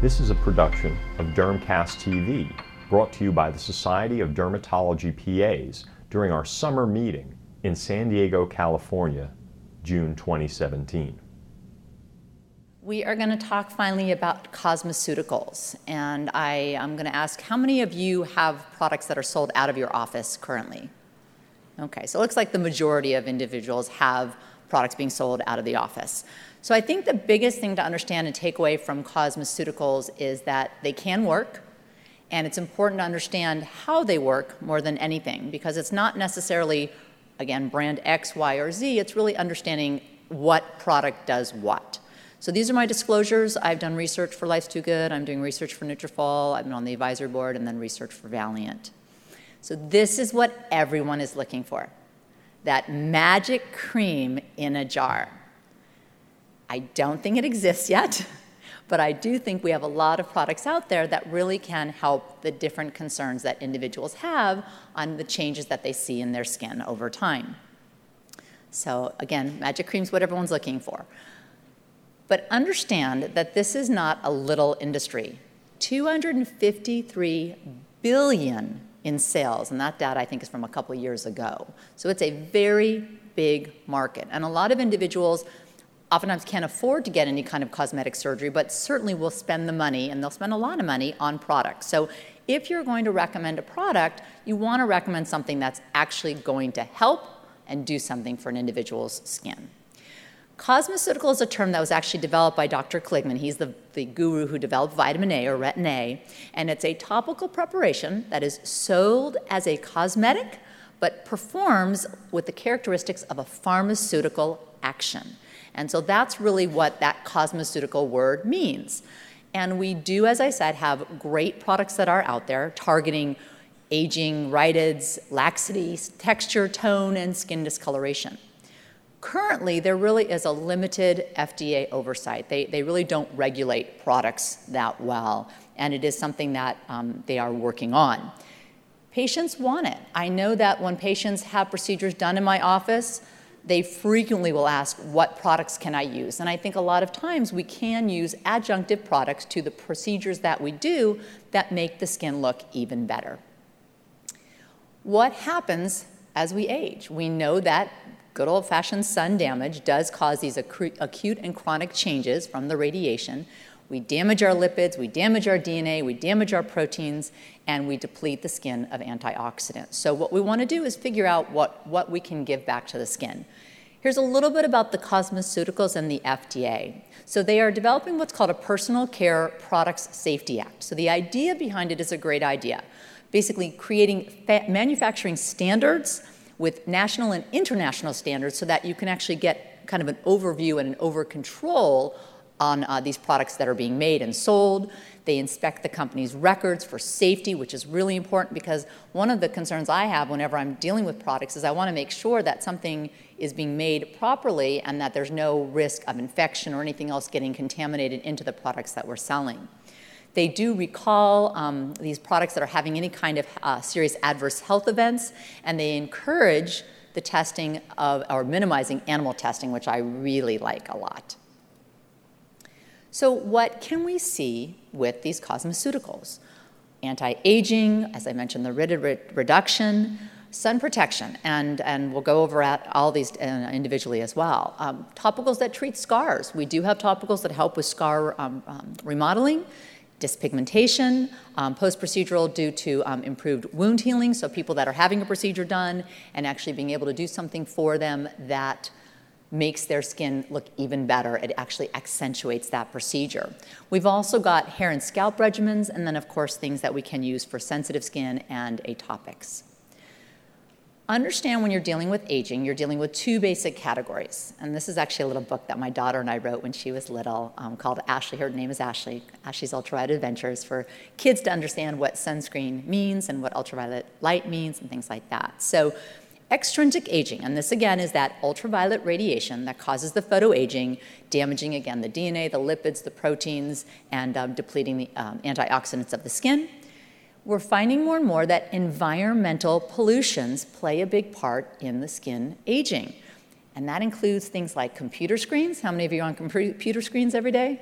This is a production of Dermcast TV, brought to you by the Society of Dermatology PAs during our summer meeting in San Diego, California, June 2017. We are going to talk finally about cosmeceuticals. And I am going to ask how many of you have products that are sold out of your office currently? Okay, so it looks like the majority of individuals have products being sold out of the office. So I think the biggest thing to understand and take away from cosmeceuticals is that they can work, and it's important to understand how they work more than anything, because it's not necessarily, again, brand X, Y, or Z, it's really understanding what product does what. So these are my disclosures. I've done research for Lifes2good, I'm doing research for Nutrafol, I've been on the advisory board, and then research for Valeant. So this is what everyone is looking for, that magic cream in a jar. I don't think it exists yet, but I do think we have a lot of products out there that really can help the different concerns that individuals have on the changes that they see in their skin over time. So again, magic cream is what everyone's looking for. But understand that this is not a little industry. 253 billion in sales, and that data I think is from a couple years ago. So it's a very big market. And a lot of individuals oftentimes can't afford to get any kind of cosmetic surgery, but certainly will spend the money, and they'll spend a lot of money on products. So if you're going to recommend a product, you want to recommend something that's actually going to help and do something for an individual's skin. Cosmeceutical is a term that was actually developed by Dr. Kligman. He's the, the guru who developed vitamin A or retin A, and it's a topical preparation that is sold as a cosmetic but performs with the characteristics of a pharmaceutical action. And so that's really what that cosmeceutical word means. And we do, as I said, have great products that are out there targeting aging, rhytids, laxity, texture, tone, and skin discoloration. Currently, there really is a limited FDA oversight. They, they really don't regulate products that well, and it is something that um, they are working on. Patients want it. I know that when patients have procedures done in my office, they frequently will ask, What products can I use? And I think a lot of times we can use adjunctive products to the procedures that we do that make the skin look even better. What happens as we age? We know that good old fashioned sun damage does cause these acute and chronic changes from the radiation. We damage our lipids, we damage our DNA, we damage our proteins, and we deplete the skin of antioxidants. So, what we want to do is figure out what, what we can give back to the skin. Here's a little bit about the cosmeceuticals and the FDA. So, they are developing what's called a Personal Care Products Safety Act. So, the idea behind it is a great idea. Basically, creating manufacturing standards with national and international standards so that you can actually get kind of an overview and an over control on uh, these products that are being made and sold. They inspect the company's records for safety, which is really important because one of the concerns I have whenever I'm dealing with products is I want to make sure that something is being made properly and that there's no risk of infection or anything else getting contaminated into the products that we're selling. They do recall um, these products that are having any kind of uh, serious adverse health events, and they encourage the testing of, or minimizing animal testing, which I really like a lot. So, what can we see with these cosmeceuticals? Anti aging, as I mentioned, the rid reduction, sun protection, and, and we'll go over all these uh, individually as well. Um, topicals that treat scars. We do have topicals that help with scar um, um, remodeling, dyspigmentation, um, post procedural due to um, improved wound healing. So, people that are having a procedure done and actually being able to do something for them that makes their skin look even better. It actually accentuates that procedure. We've also got hair and scalp regimens, and then, of course, things that we can use for sensitive skin and atopics. Understand when you're dealing with aging, you're dealing with two basic categories. And this is actually a little book that my daughter and I wrote when she was little um, called Ashley. Her name is Ashley, Ashley's Ultraviolet Adventures, for kids to understand what sunscreen means and what ultraviolet light means and things like that. So, Extrinsic aging, and this again is that ultraviolet radiation that causes the photoaging, damaging again the DNA, the lipids, the proteins, and um, depleting the um, antioxidants of the skin. We're finding more and more that environmental pollutions play a big part in the skin aging. And that includes things like computer screens. How many of you are on computer screens every day?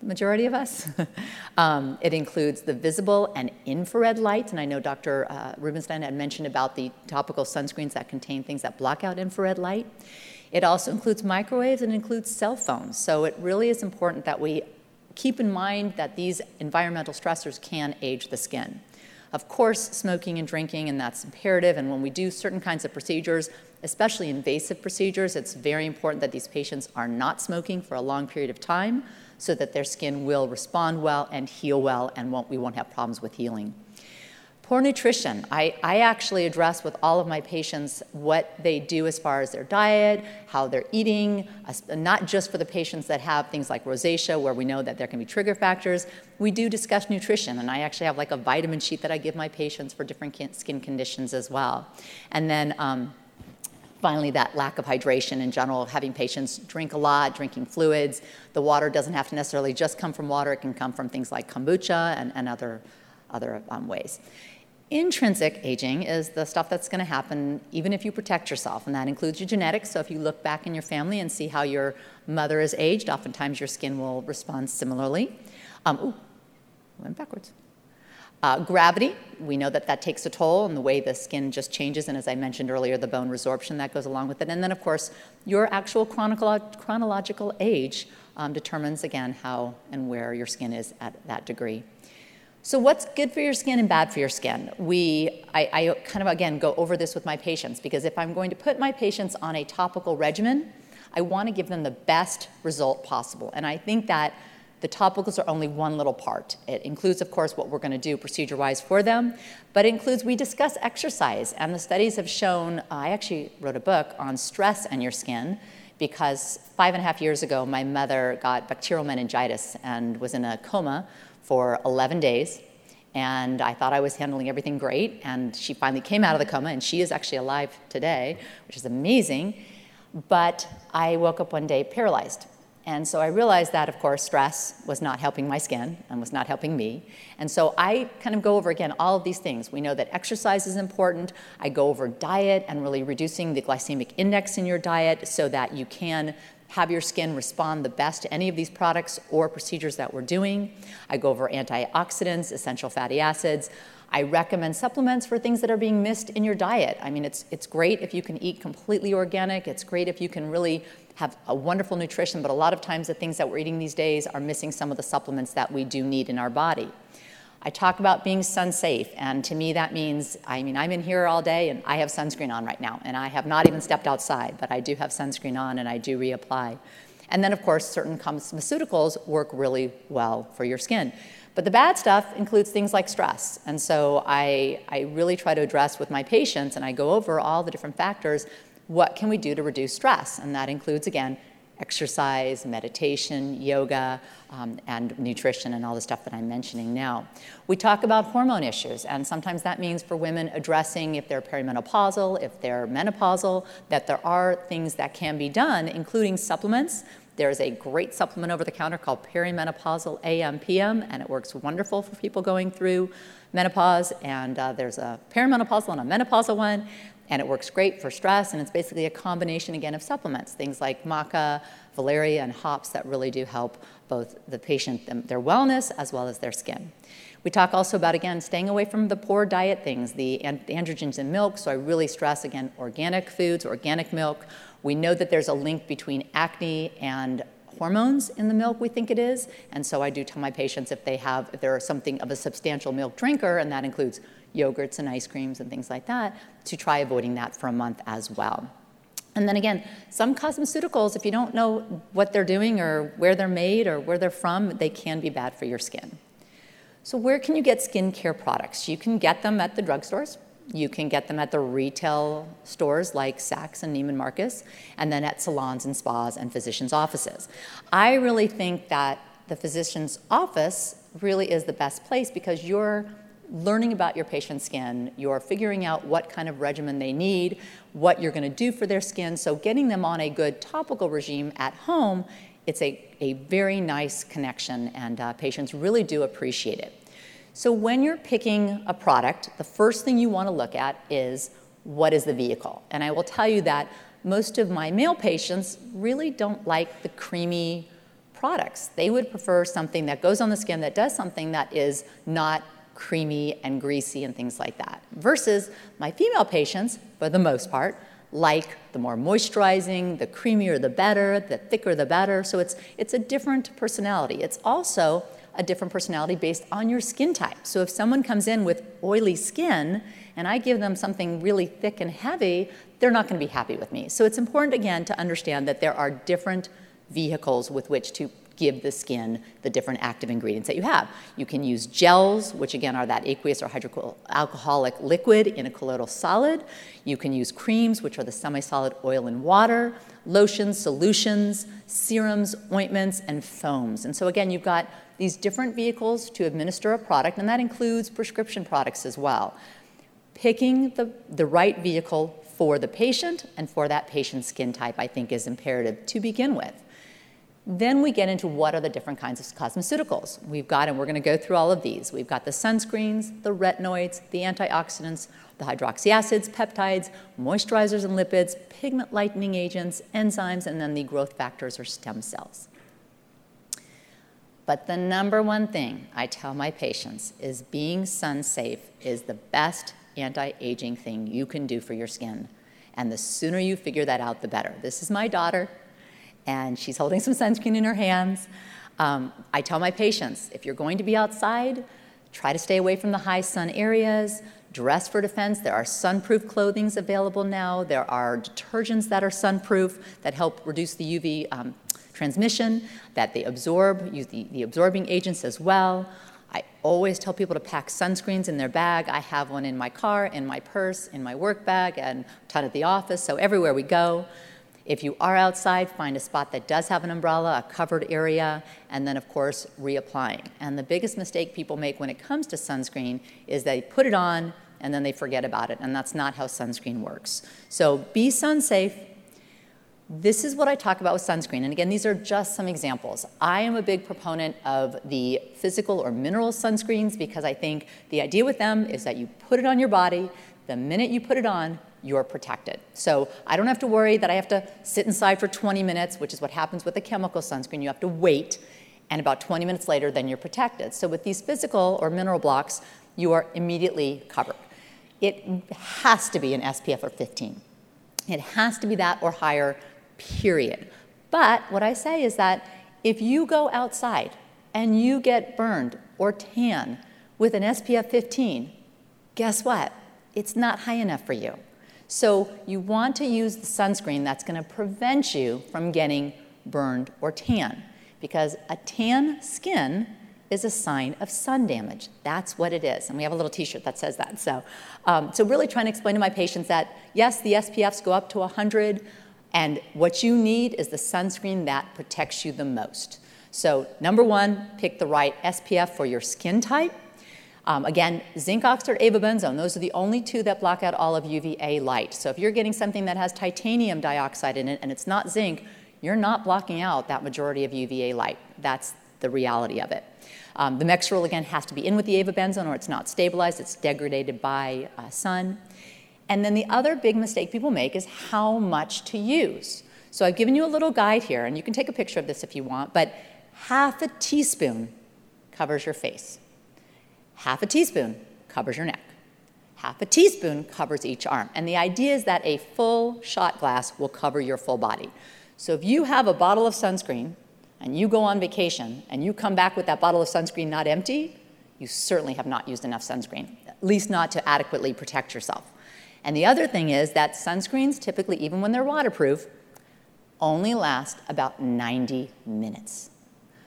The majority of us. um, it includes the visible and infrared light, and I know Dr. Uh, Rubenstein had mentioned about the topical sunscreens that contain things that block out infrared light. It also includes microwaves and includes cell phones. So it really is important that we keep in mind that these environmental stressors can age the skin. Of course, smoking and drinking, and that's imperative. And when we do certain kinds of procedures, especially invasive procedures, it's very important that these patients are not smoking for a long period of time so that their skin will respond well and heal well and won't, we won't have problems with healing. Poor nutrition. I, I actually address with all of my patients what they do as far as their diet, how they're eating, not just for the patients that have things like rosacea, where we know that there can be trigger factors. We do discuss nutrition, and I actually have like a vitamin sheet that I give my patients for different skin conditions as well. And then um, finally, that lack of hydration in general, having patients drink a lot, drinking fluids. The water doesn't have to necessarily just come from water, it can come from things like kombucha and, and other, other um, ways. Intrinsic aging is the stuff that's going to happen even if you protect yourself, and that includes your genetics. So if you look back in your family and see how your mother is aged, oftentimes your skin will respond similarly. Um, ooh, went backwards. Uh, gravity, we know that that takes a toll and the way the skin just changes, and as I mentioned earlier, the bone resorption that goes along with it. And then, of course, your actual chronological age um, determines again how and where your skin is at that degree. So, what's good for your skin and bad for your skin? We, I, I, kind of again go over this with my patients because if I'm going to put my patients on a topical regimen, I want to give them the best result possible. And I think that the topicals are only one little part. It includes, of course, what we're going to do procedure wise for them, but it includes we discuss exercise. And the studies have shown, I actually wrote a book on stress and your skin because five and a half years ago, my mother got bacterial meningitis and was in a coma for 11 days. And I thought I was handling everything great. And she finally came out of the coma, and she is actually alive today, which is amazing. But I woke up one day paralyzed. And so I realized that, of course, stress was not helping my skin and was not helping me. And so I kind of go over again all of these things. We know that exercise is important. I go over diet and really reducing the glycemic index in your diet so that you can have your skin respond the best to any of these products or procedures that we're doing. I go over antioxidants, essential fatty acids. I recommend supplements for things that are being missed in your diet. I mean, it's, it's great if you can eat completely organic. It's great if you can really have a wonderful nutrition, but a lot of times the things that we're eating these days are missing some of the supplements that we do need in our body. I talk about being sun safe, and to me that means, I mean, I'm in here all day and I have sunscreen on right now, and I have not even stepped outside, but I do have sunscreen on and I do reapply. And then, of course, certain cosmeceuticals work really well for your skin. But the bad stuff includes things like stress. And so I, I really try to address with my patients, and I go over all the different factors what can we do to reduce stress? And that includes, again, exercise, meditation, yoga, um, and nutrition, and all the stuff that I'm mentioning now. We talk about hormone issues, and sometimes that means for women addressing if they're perimenopausal, if they're menopausal, that there are things that can be done, including supplements. There's a great supplement over the counter called Perimenopausal AM/PM, and it works wonderful for people going through menopause. And uh, there's a perimenopausal and a menopausal one and it works great for stress and it's basically a combination again of supplements things like maca valerian and hops that really do help both the patient their wellness as well as their skin. We talk also about again staying away from the poor diet things the androgens in milk so i really stress again organic foods organic milk. We know that there's a link between acne and hormones in the milk we think it is and so i do tell my patients if they have if they're something of a substantial milk drinker and that includes yogurts and ice creams and things like that, to try avoiding that for a month as well. And then again, some cosmeceuticals, if you don't know what they're doing or where they're made or where they're from, they can be bad for your skin. So, where can you get skincare products? You can get them at the drugstores. You can get them at the retail stores like Saks and Neiman Marcus, and then at salons and spas and physicians' offices. I really think that the physician's office really is the best place because you're learning about your patient's skin, you're figuring out what kind of regimen they need, what you're going to do for their skin. So, getting them on a good topical regime at home, it's a, a very nice connection, and uh, patients really do appreciate it. So, when you're picking a product, the first thing you want to look at is what is the vehicle? And I will tell you that most of my male patients really don't like the creamy products. They would prefer something that goes on the skin that does something that is not creamy and greasy and things like that. Versus my female patients, for the most part, like the more moisturizing, the creamier the better, the thicker the better. So it's, it's a different personality. It's also a different personality based on your skin type. So if someone comes in with oily skin and I give them something really thick and heavy, they're not going to be happy with me. So it's important again to understand that there are different vehicles with which to give the skin the different active ingredients that you have. You can use gels, which again are that aqueous or hydroalcoholic liquid in a colloidal solid. You can use creams, which are the semi-solid oil and water, lotions, solutions, serums, ointments, and foams. And so again, you've got these different vehicles to administer a product, and that includes prescription products as well. Picking the, the right vehicle for the patient and for that patient's skin type, I think, is imperative to begin with. Then we get into what are the different kinds of cosmeceuticals. We've got, and we're going to go through all of these. We've got the sunscreens, the retinoids, the antioxidants, the hydroxy acids, peptides, moisturizers and lipids, pigment lightening agents, enzymes, and then the growth factors or stem cells. But the number one thing I tell my patients is being sun safe is the best anti aging thing you can do for your skin. And the sooner you figure that out, the better. This is my daughter and she's holding some sunscreen in her hands. Um, I tell my patients if you're going to be outside, try to stay away from the high sun areas. Dress for defense. There are sunproof clothings available now. There are detergents that are sunproof that help reduce the UV um, transmission, that they absorb, use the, the absorbing agents as well. I always tell people to pack sunscreens in their bag. I have one in my car, in my purse, in my work bag, and a ton at the office, so everywhere we go. If you are outside, find a spot that does have an umbrella, a covered area, and then, of course, reapplying. And the biggest mistake people make when it comes to sunscreen is they put it on and then they forget about it, and that's not how sunscreen works. So be sun safe. This is what I talk about with sunscreen. And again, these are just some examples. I am a big proponent of the physical or mineral sunscreens because I think the idea with them is that you put it on your body, the minute you put it on, you're protected. So I don't have to worry that I have to sit inside for 20 minutes, which is what happens with a chemical sunscreen. You have to wait, and about 20 minutes later, then you're protected. So with these physical or mineral blocks, you are immediately covered. It has to be an SPF of 15. It has to be that or higher, period. But what I say is that if you go outside and you get burned or tan with an SPF 15, guess what? It's not high enough for you. So you want to use the sunscreen that's going to prevent you from getting burned or tan because a tan skin is a sign of sun damage. That's what it is. And we have a little t-shirt that says that. So, um, so really trying to explain to my patients that yes, the SPFs go up to 100 and what you need is the sunscreen that protects you the most. So number one, pick the right SPF for your skin type. Um, again, zinc oxide, or avobenzone, those are the only two that block out all of UVA light. So if you're getting something that has titanium dioxide in it and it's not zinc, you're not blocking out that majority of UVA light. That's the reality of it. Um, the Mexoryl, again, has to be in with the avobenzone or it's not stabilized, it's degraded by uh, sun. And then the other big mistake people make is how much to use. So I've given you a little guide here, and you can take a picture of this if you want, but half a teaspoon covers your face. Half a teaspoon covers your neck. Half a teaspoon covers each arm. And the idea is that a full shot glass will cover your full body. So if you have a bottle of sunscreen and you go on vacation and you come back with that bottle of sunscreen not empty, you certainly have not used enough sunscreen, at least not to adequately protect yourself. And the other thing is that sunscreens, typically, even when they're waterproof, only last about 90 minutes.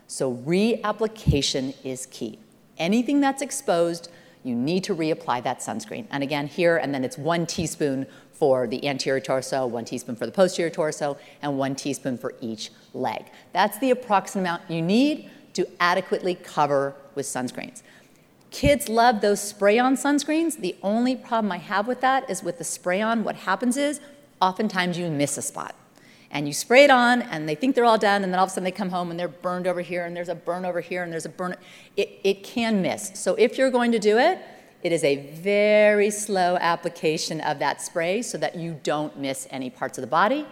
So reapplication is key. Anything that's exposed, you need to reapply that sunscreen. And again, here, and then it's one teaspoon for the anterior torso, one teaspoon for the posterior torso, and one teaspoon for each leg. That's the approximate amount you need to adequately cover with sunscreens. Kids love those spray on sunscreens. The only problem I have with that is with the spray on, what happens is oftentimes you miss a spot and you spray it on and they think they're all done and then all of a sudden they come home and they're burned over here and there's a burn over here and there's a burn it, it can miss so if you're going to do it it is a very slow application of that spray so that you don't miss any parts of the body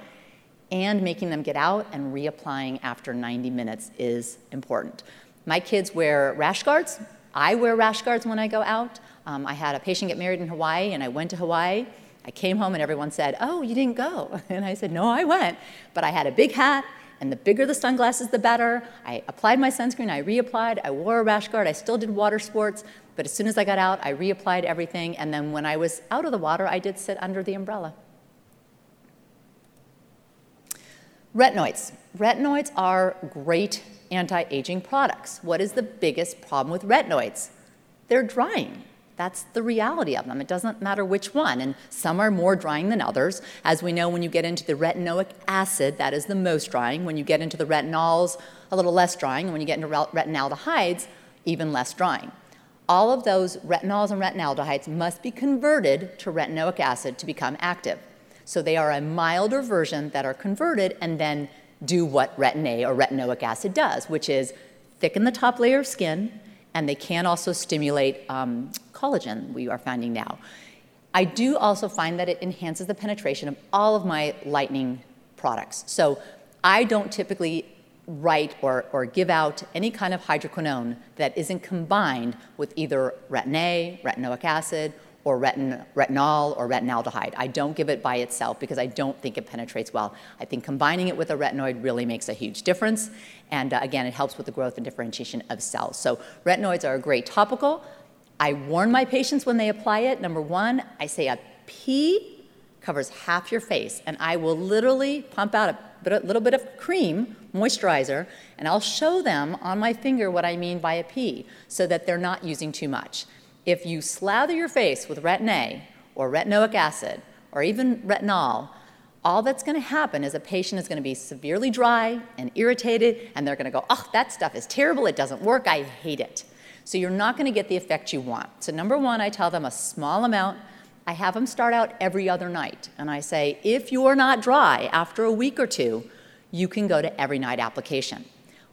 and making them get out and reapplying after 90 minutes is important. My kids wear rash guards. I wear rash guards when I go out. Um, I had a patient get married in Hawaii, and I went to Hawaii. I came home, and everyone said, Oh, you didn't go. And I said, No, I went. But I had a big hat, and the bigger the sunglasses, the better. I applied my sunscreen, I reapplied, I wore a rash guard, I still did water sports. But as soon as I got out, I reapplied everything. And then when I was out of the water, I did sit under the umbrella. Retinoids. Retinoids are great anti aging products. What is the biggest problem with retinoids? They're drying. That's the reality of them. It doesn't matter which one. And some are more drying than others. As we know, when you get into the retinoic acid, that is the most drying. When you get into the retinols, a little less drying. And when you get into retinaldehydes, even less drying. All of those retinols and retinaldehydes must be converted to retinoic acid to become active. So they are a milder version that are converted and then do what retin A or retinoic acid does, which is thicken the top layer of skin, and they can also stimulate um, collagen, we are finding now. I do also find that it enhances the penetration of all of my lightning products. So I don't typically write or, or give out any kind of hydroquinone that isn't combined with either retin A, retinoic acid, or retin, retinol or retinaldehyde. I don't give it by itself because I don't think it penetrates well. I think combining it with a retinoid really makes a huge difference. And uh, again, it helps with the growth and differentiation of cells. So retinoids are a great topical. I warn my patients when they apply it. Number one, I say a pea covers half your face, and I will literally pump out a, a little bit of cream, moisturizer, and I'll show them on my finger what I mean by a pea so that they're not using too much. If you slather your face with retin A or retinoic acid or even retinol, all that's going to happen is a patient is going to be severely dry and irritated, and they're going to go, oh, that stuff is terrible, it doesn't work, I hate it. So you're not going to get the effect you want. So, number one, I tell them a small amount. I have them start out every other night. And I say, if you're not dry after a week or two, you can go to every night application.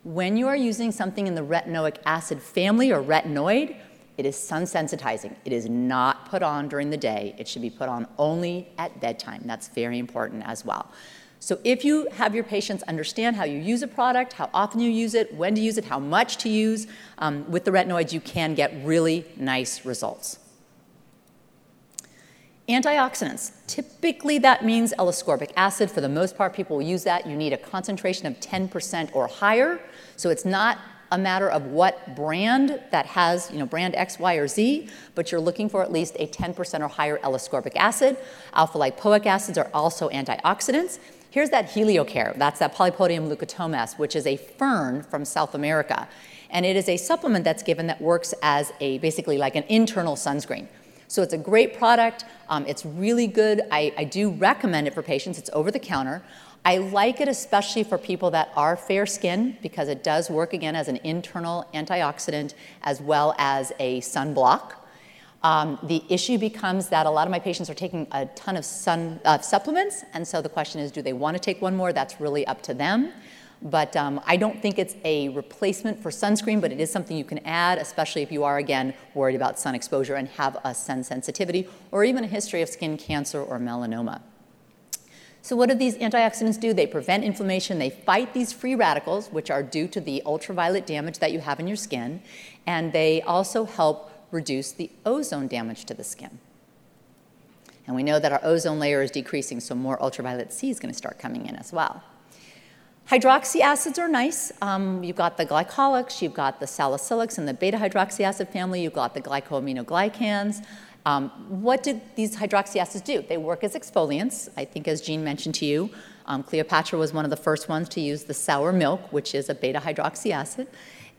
When you are using something in the retinoic acid family or retinoid, it is sun sensitizing. It is not put on during the day. It should be put on only at bedtime. That's very important as well. So if you have your patients understand how you use a product, how often you use it, when to use it, how much to use, um, with the retinoids, you can get really nice results. Antioxidants. Typically, that means L-ascorbic acid. For the most part, people will use that. You need a concentration of 10% or higher. So it's not a matter of what brand that has, you know, brand X, Y, or Z, but you're looking for at least a 10% or higher L-ascorbic acid. Alpha lipoic acids are also antioxidants. Here's that heliocare. That's that Polypodium leucotomos, which is a fern from South America. And it is a supplement that's given that works as a basically like an internal sunscreen. So it's a great product. Um, it's really good. I, I do recommend it for patients. It's over the counter. I like it especially for people that are fair skinned because it does work again as an internal antioxidant as well as a sunblock. Um, the issue becomes that a lot of my patients are taking a ton of sun uh, supplements, and so the question is, do they want to take one more? That's really up to them. But um, I don't think it's a replacement for sunscreen, but it is something you can add, especially if you are, again, worried about sun exposure and have a sun sensitivity or even a history of skin cancer or melanoma. So, what do these antioxidants do? They prevent inflammation, they fight these free radicals, which are due to the ultraviolet damage that you have in your skin, and they also help reduce the ozone damage to the skin. And we know that our ozone layer is decreasing, so more ultraviolet C is going to start coming in as well. Hydroxy acids are nice. Um, you've got the glycolics, you've got the salicylics and the beta hydroxy acid family, you've got the glycoaminoglycans. Um, what did these hydroxy acids do? They work as exfoliants. I think, as Jean mentioned to you, um, Cleopatra was one of the first ones to use the sour milk, which is a beta hydroxy acid,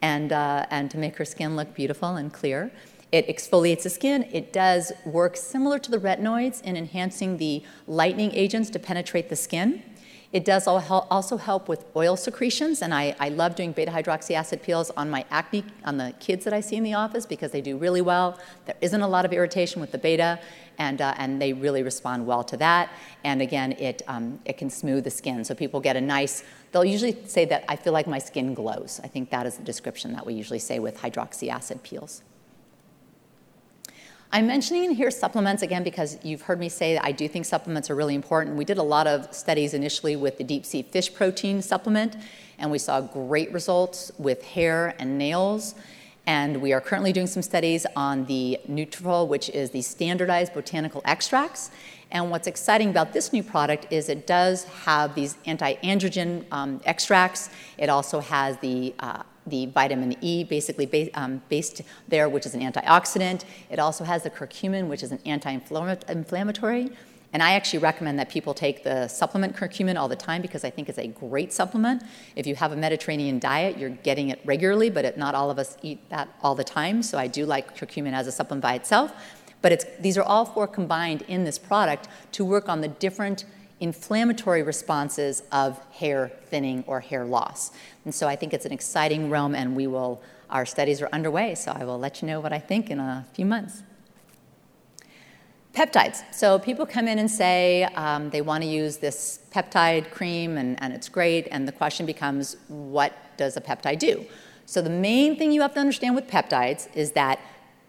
and, uh, and to make her skin look beautiful and clear. It exfoliates the skin. It does work similar to the retinoids in enhancing the lightening agents to penetrate the skin. It does also help with oil secretions, and I, I love doing beta hydroxy acid peels on my acne, on the kids that I see in the office because they do really well. There isn't a lot of irritation with the beta, and, uh, and they really respond well to that. And again, it, um, it can smooth the skin. So people get a nice, they'll usually say that I feel like my skin glows. I think that is the description that we usually say with hydroxy acid peels. I'm mentioning here supplements again because you've heard me say that I do think supplements are really important. We did a lot of studies initially with the deep sea fish protein supplement, and we saw great results with hair and nails. And we are currently doing some studies on the Nutrafol, which is the standardized botanical extracts. And what's exciting about this new product is it does have these anti-androgen um, extracts. It also has the uh, the vitamin E, basically ba- um, based there, which is an antioxidant. It also has the curcumin, which is an anti-inflammatory. And I actually recommend that people take the supplement curcumin all the time because I think it's a great supplement. If you have a Mediterranean diet, you're getting it regularly, but it, not all of us eat that all the time. So I do like curcumin as a supplement by itself. But these are all four combined in this product to work on the different inflammatory responses of hair thinning or hair loss. And so I think it's an exciting realm, and we will, our studies are underway, so I will let you know what I think in a few months. Peptides. So people come in and say um, they want to use this peptide cream, and, and it's great, and the question becomes what does a peptide do? So the main thing you have to understand with peptides is that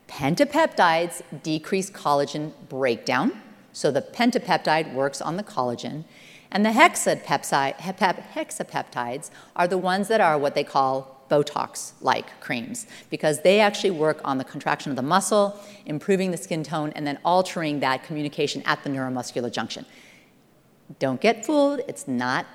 pentapeptides decrease collagen breakdown so the pentapeptide works on the collagen. And the hexapeptides are the ones that are what they call Botox like creams because they actually work on the contraction of the muscle, improving the skin tone, and then altering that communication at the neuromuscular junction. Don't get fooled, it's not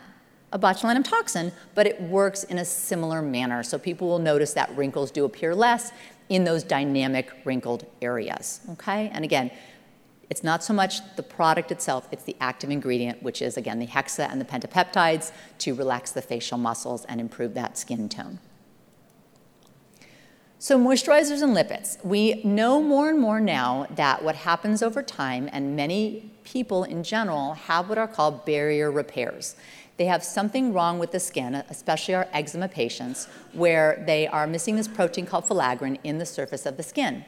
a botulinum toxin, but it works in a similar manner. So people will notice that wrinkles do appear less in those dynamic wrinkled areas. Okay? And again, it's not so much the product itself, it's the active ingredient, which is, again, the hexa and the pentapeptides to relax the facial muscles and improve that skin tone. So, moisturizers and lipids. We know more and more now that what happens over time, and many people in general have what are called barrier repairs. They have something wrong with the skin, especially our eczema patients, where they are missing this protein called filaggrin in the surface of the skin.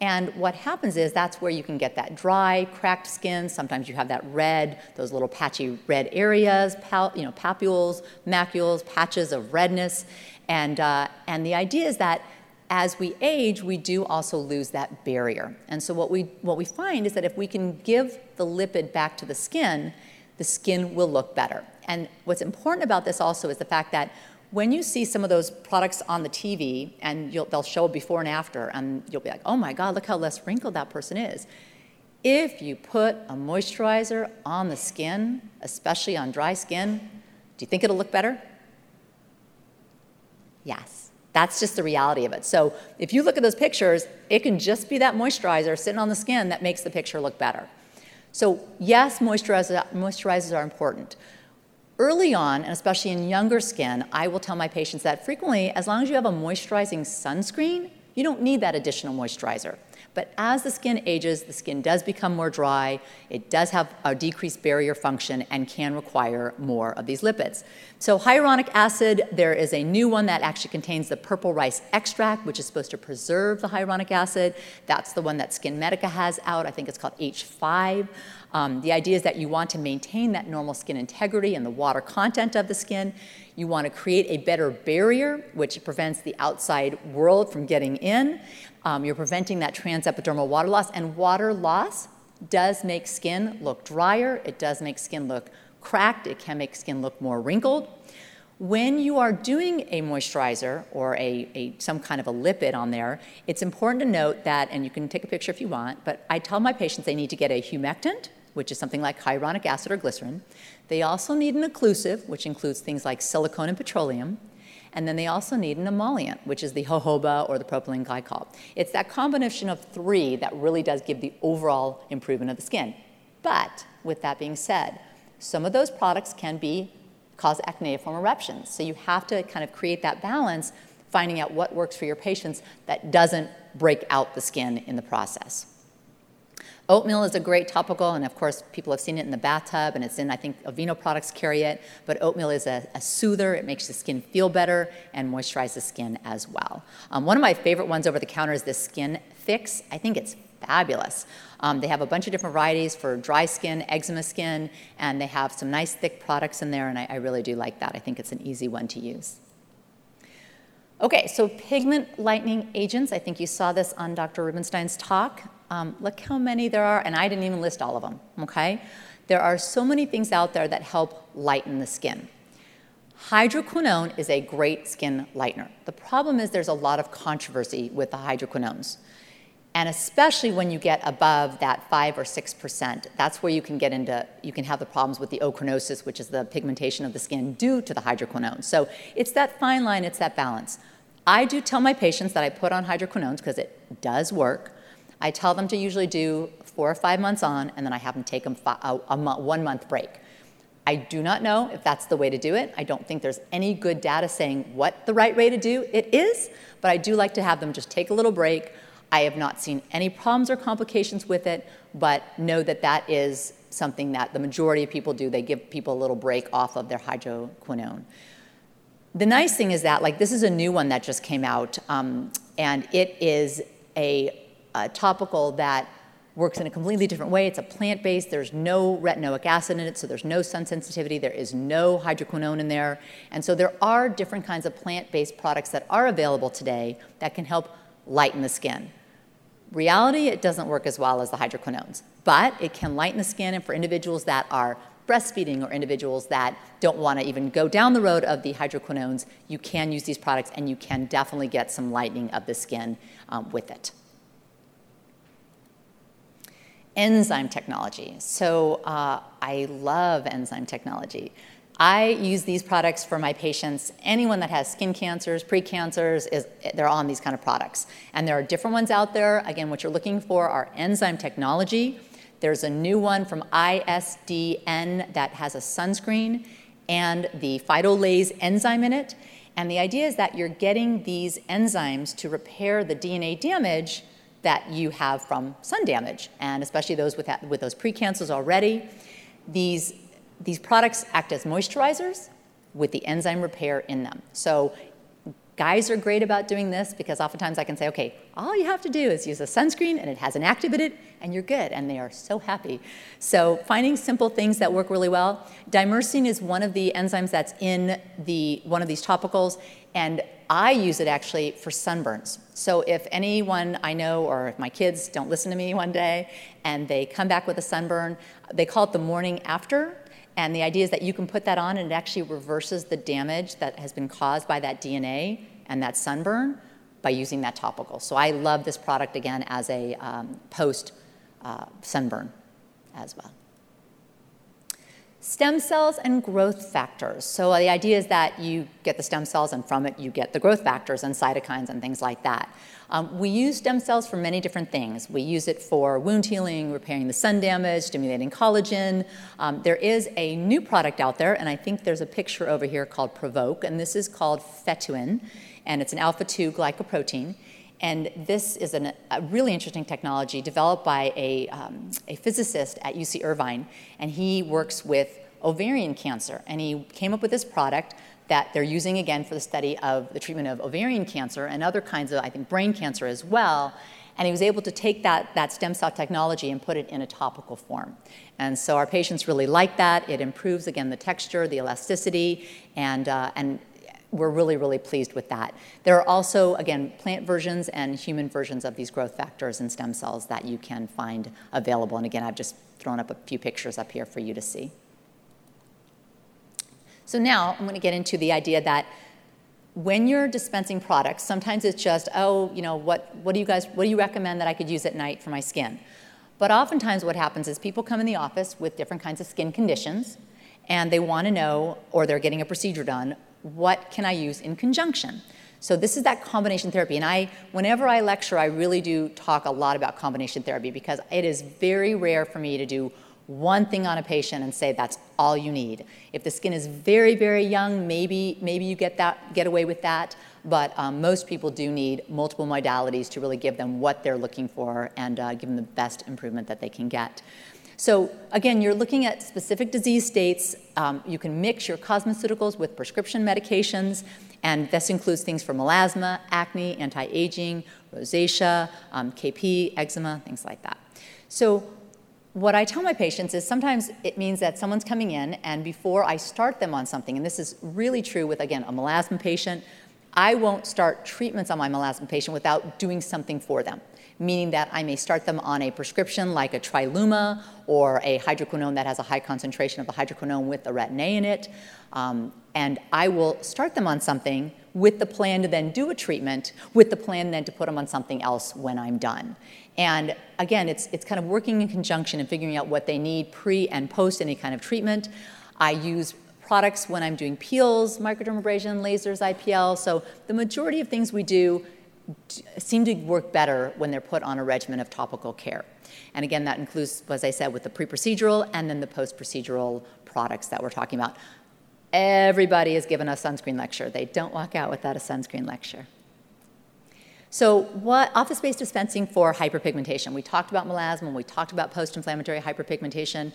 And what happens is that's where you can get that dry, cracked skin. Sometimes you have that red, those little patchy red areas, pal, you know, papules, macules, patches of redness. And, uh, and the idea is that as we age, we do also lose that barrier. And so what we, what we find is that if we can give the lipid back to the skin, the skin will look better. And what's important about this also is the fact that when you see some of those products on the TV and they'll show before and after, and you'll be like, oh my God, look how less wrinkled that person is. If you put a moisturizer on the skin, especially on dry skin, do you think it'll look better? Yes. That's just the reality of it. So if you look at those pictures, it can just be that moisturizer sitting on the skin that makes the picture look better. So yes, moisturizers are important. Early on, and especially in younger skin, I will tell my patients that frequently, as long as you have a moisturizing sunscreen, you don't need that additional moisturizer. But as the skin ages, the skin does become more dry, it does have a decreased barrier function, and can require more of these lipids. So, hyaluronic acid, there is a new one that actually contains the purple rice extract, which is supposed to preserve the hyaluronic acid. That's the one that SkinMedica has out. I think it's called HA5. Um, the idea is that you want to maintain that normal skin integrity and the water content of the skin. You want to create a better barrier, which prevents the outside world from getting in. Um, you're preventing that transepidermal water loss, and water loss does make skin look drier. It does make skin look cracked. It can make skin look more wrinkled. When you are doing a moisturizer or a, a, some kind of a lipid on there, it's important to note that, and you can take a picture if you want, but I tell my patients they need to get a humectant, which is something like hyaluronic acid or glycerin. They also need an occlusive, which includes things like silicone and petroleum. And then they also need an emollient, which is the jojoba or the propylene glycol. It's that combination of three that really does give the overall improvement of the skin. But with that being said, some of those products can be cause acneiform eruptions. So you have to kind of create that balance, finding out what works for your patients that doesn't break out the skin in the process. Oatmeal is a great topical, and of course, people have seen it in the bathtub, and it's in, I think, Aveeno products carry it. But oatmeal is a, a soother, it makes the skin feel better and moisturizes the skin as well. Um, one of my favorite ones over the counter is this Skin Fix. I think it's fabulous. Um, they have a bunch of different varieties for dry skin, eczema skin, and they have some nice thick products in there, and I, I really do like that. I think it's an easy one to use. Okay, so pigment lightening agents. I think you saw this on Dr. Rubenstein's talk. Um, look how many there are, and I didn't even list all of them, okay? There are so many things out there that help lighten the skin. Hydroquinone is a great skin lightener. The problem is there's a lot of controversy with the hydroquinones. And especially when you get above that 5 or 6%, that's where you can get into, you can have the problems with the ochronosis, which is the pigmentation of the skin due to the hydroquinone. So it's that fine line, it's that balance. I do tell my patients that I put on hydroquinones because it does work. I tell them to usually do four or five months on, and then I have them take them a, a one month break. I do not know if that's the way to do it. I don't think there's any good data saying what the right way to do it is, but I do like to have them just take a little break. I have not seen any problems or complications with it, but know that that is something that the majority of people do. They give people a little break off of their hydroquinone. The nice thing is that, like, this is a new one that just came out, um, and it is a, a topical that works in a completely different way. It's a plant based, there's no retinoic acid in it, so there's no sun sensitivity, there is no hydroquinone in there. And so there are different kinds of plant based products that are available today that can help lighten the skin. Reality, it doesn't work as well as the hydroquinones, but it can lighten the skin, and for individuals that are breastfeeding or individuals that don't want to even go down the road of the hydroquinones, you can use these products and you can definitely get some lightening of the skin um, with it enzyme technology. So uh, I love enzyme technology. I use these products for my patients. Anyone that has skin cancers, precancers, is they're on these kind of products. And there are different ones out there. Again, what you're looking for are enzyme technology. There's a new one from ISDIN that has a sunscreen and the photolyase enzyme in it. And the idea is that you're getting these enzymes to repair the DNA damage that you have from sun damage, and especially those with, that, with those precancers already. These, these products act as moisturizers with the enzyme repair in them. So guys are great about doing this because oftentimes I can say, okay, all you have to do is use a sunscreen and it has an active in it and you're good. And they are so happy. So finding simple things that work really well. Dimericine is one of the enzymes that's in the, one of these topicals. And I use it actually for sunburns. So if anyone I know or if my kids don't listen to me one day and they come back with a sunburn, they call it the morning after. And the idea is that you can put that on and it actually reverses the damage that has been caused by that DNA and that sunburn by using that topical. So I love this product again as a um, post uh, sunburn as well. Stem cells and growth factors. So the idea is that you get the stem cells, and from it, you get the growth factors and cytokines and things like that. Um, we use stem cells for many different things. We use it for wound healing, repairing the sun damage, stimulating collagen. Um, there is a new product out there, and I think there's a picture over here called Provoke, and this is called Fetuin, and it's an alpha 2 glycoprotein. And this is an, a really interesting technology developed by a, um, a physicist at UC Irvine, and he works with ovarian cancer. And he came up with this product that they're using again for the study of the treatment of ovarian cancer and other kinds of, I think, brain cancer as well. And he was able to take that, that stem cell technology and put it in a topical form. And so our patients really like that. It improves, again, the texture, the elasticity, and, uh, and we're really, really pleased with that. There are also, again, plant versions and human versions of these growth factors and stem cells that you can find available. And again, I've just thrown up a few pictures up here for you to see. So now I'm going to get into the idea that when you're dispensing products, sometimes it's just, oh, you know, what, what do you guys, what do you recommend that I could use at night for my skin? But oftentimes what happens is people come in the office with different kinds of skin conditions and they want to know, or they're getting a procedure done, what can I use in conjunction? So this is that combination therapy. And I, whenever I lecture, I really do talk a lot about combination therapy because it is very rare for me to do one thing on a patient and say that's all you need. If the skin is very, very young, maybe maybe you get that get away with that. But um, most people do need multiple modalities to really give them what they're looking for and uh, give them the best improvement that they can get. So again, you're looking at specific disease states. Um, you can mix your cosmeceuticals with prescription medications, and this includes things for melasma, acne, anti-aging, rosacea, um, KP, eczema, things like that. So what I tell my patients is sometimes it means that someone's coming in, and before I start them on something, and this is really true with, again, a melasma patient, I won't start treatments on my melasma patient without doing something for them, meaning that I may start them on a prescription like a Triluma or a hydroquinone that has a high concentration of the hydroquinone with the retin A in it. Um, and I will start them on something with the plan to then do a treatment, with the plan then to put them on something else when I'm done. And again, it's, it's kind of working in conjunction and figuring out what they need pre and post any kind of treatment. I use products when I'm doing peels, microdermabrasion, lasers, IPL. So the majority of things we do seem to work better when they're put on a regimen of topical care. And again, that includes, as I said, with the pre-procedural and then the post-procedural products that we're talking about. Everybody is given a sunscreen lecture. They don't walk out without a sunscreen lecture. So what office-based dispensing for hyperpigmentation? We talked about melasma, we talked about post-inflammatory hyperpigmentation.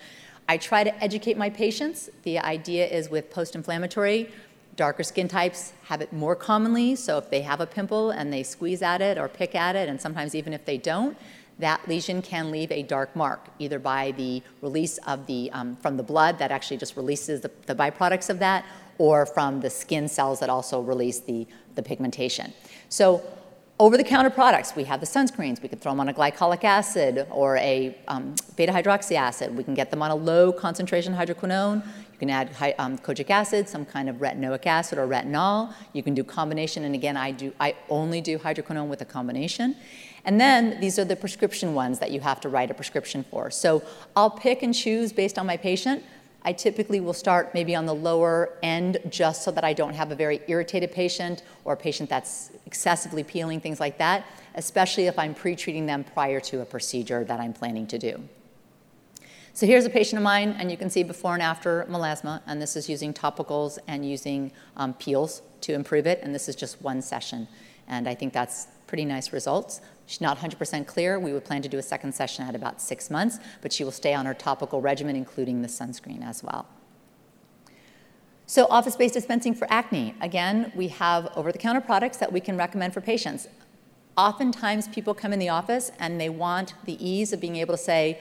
I try to educate my patients. The idea is with post-inflammatory, darker skin types have it more commonly. So if they have a pimple and they squeeze at it or pick at it, and sometimes even if they don't, that lesion can leave a dark mark, either by the release of the, um, from the blood that actually just releases the, the byproducts of that, or from the skin cells that also release the, the pigmentation. So over-the-counter products, we have the sunscreens. We can throw them on a glycolic acid or a um, beta-hydroxy acid. We can get them on a low concentration hydroquinone. You can add um, kojic acid, some kind of retinoic acid or retinol. You can do combination, and again, I, do, I only do hydroquinone with a combination. And then these are the prescription ones that you have to write a prescription for. So I'll pick and choose based on my patient. I typically will start maybe on the lower end just so that I don't have a very irritated patient or a patient that's excessively peeling, things like that, especially if I'm pre-treating them prior to a procedure that I'm planning to do. So here's a patient of mine, and you can see before and after melasma, and this is using topicals and using um, peels to improve it, and this is just one session. And I think that's pretty nice results. She's not 100% clear. We would plan to do a second session at about six months, but she will stay on her topical regimen, including the sunscreen as well. So office-based dispensing for acne. Again, we have over-the-counter products that we can recommend for patients. Oftentimes people come in the office and they want the ease of being able to say,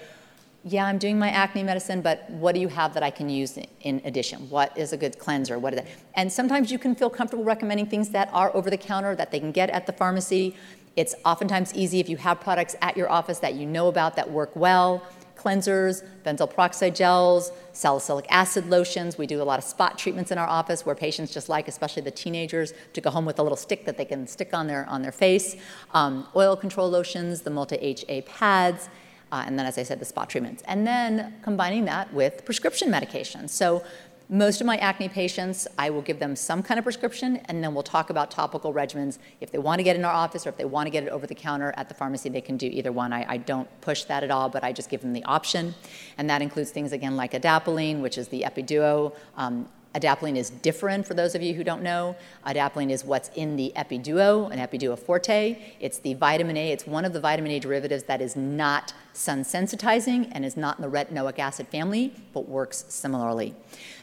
yeah, I'm doing my acne medicine, but what do you have that I can use in addition? What is a good cleanser? What is? And sometimes you can feel comfortable recommending things that are over the counter that they can get at the pharmacy. It's oftentimes easy if you have products at your office that you know about that work well. Cleansers, benzoyl peroxide gels, salicylic acid lotions. We do a lot of spot treatments in our office where patients just like, especially the teenagers, to go home with a little stick that they can stick on their, on their face. Um, oil control lotions, the multi-HA pads, uh, and then, as I said, the spot treatments. And then combining that with prescription medication. So most of my acne patients, I will give them some kind of prescription, and then we'll talk about topical regimens. If they want to get in our office or if they want to get it over the counter at the pharmacy, they can do either one. I, I don't push that at all, but I just give them the option. And that includes things, again, like adapalene, which is the Epiduo um, Adapalene is different for those of you who don't know. Adapalene is what's in the Epiduo, an Epiduo Forte. It's the vitamin A. It's one of the vitamin A derivatives that is not sun sensitizing and is not in the retinoic acid family, but works similarly.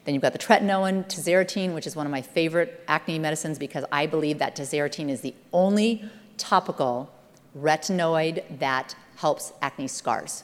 Then you've got the tretinoin, tazarotene, which is one of my favorite acne medicines because I believe that tazarotene is the only topical retinoid that helps acne scars.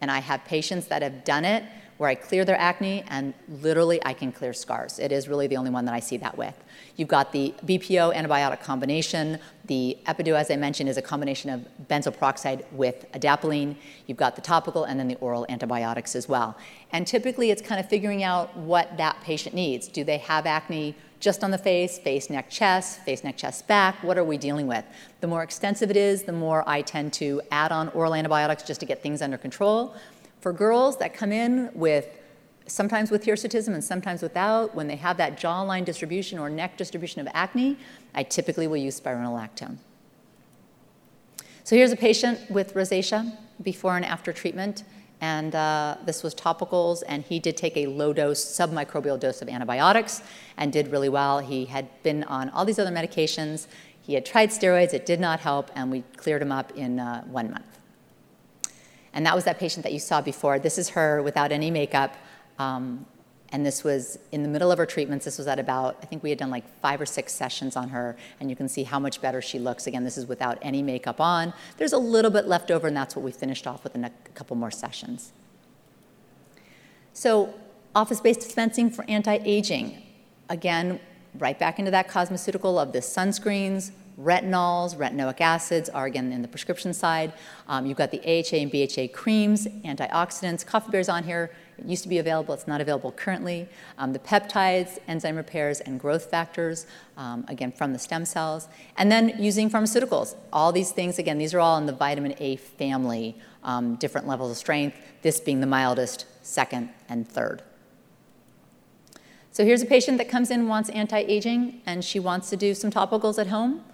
And I have patients that have done it where I clear their acne and literally I can clear scars. It is really the only one that I see that with. You've got the BPO antibiotic combination. The Epiduo, as I mentioned, is a combination of benzoyl peroxide with adapalene. You've got the topical and then the oral antibiotics as well. And typically it's kind of figuring out what that patient needs. Do they have acne just on the face, face, neck, chest, face, neck, chest, back? What are we dealing with? The more extensive it is, the more I tend to add on oral antibiotics just to get things under control. For girls that come in with sometimes with hirsutism and sometimes without, when they have that jawline distribution or neck distribution of acne, I typically will use spironolactone. So here's a patient with rosacea before and after treatment, and uh, this was topicals, and he did take a low dose, submicrobial dose of antibiotics and did really well. He had been on all these other medications. He had tried steroids, it did not help, and we cleared him up in uh, one month. And that was that patient that you saw before. This is her without any makeup. Um, and this was in the middle of her treatments. This was at about, I think we had done like five or six sessions on her, and you can see how much better she looks. Again, this is without any makeup on. There's a little bit left over, and that's what we finished off with in a couple more sessions. So, office based dispensing for anti aging. Again, right back into that cosmeceutical of the sunscreens, retinols, retinoic acids are again in the prescription side. Um, you've got the AHA and BHA creams, antioxidants. Coffeeberry's on here. It used to be available, it's not available currently. Um, the peptides, enzyme repairs, and growth factors, um, again, from the stem cells. And then using pharmaceuticals. All these things, again, these are all in the vitamin A family, um, different levels of strength, this being the mildest, second, and third. So here's a patient that comes in, wants anti-aging, and she wants to do some topicals at home.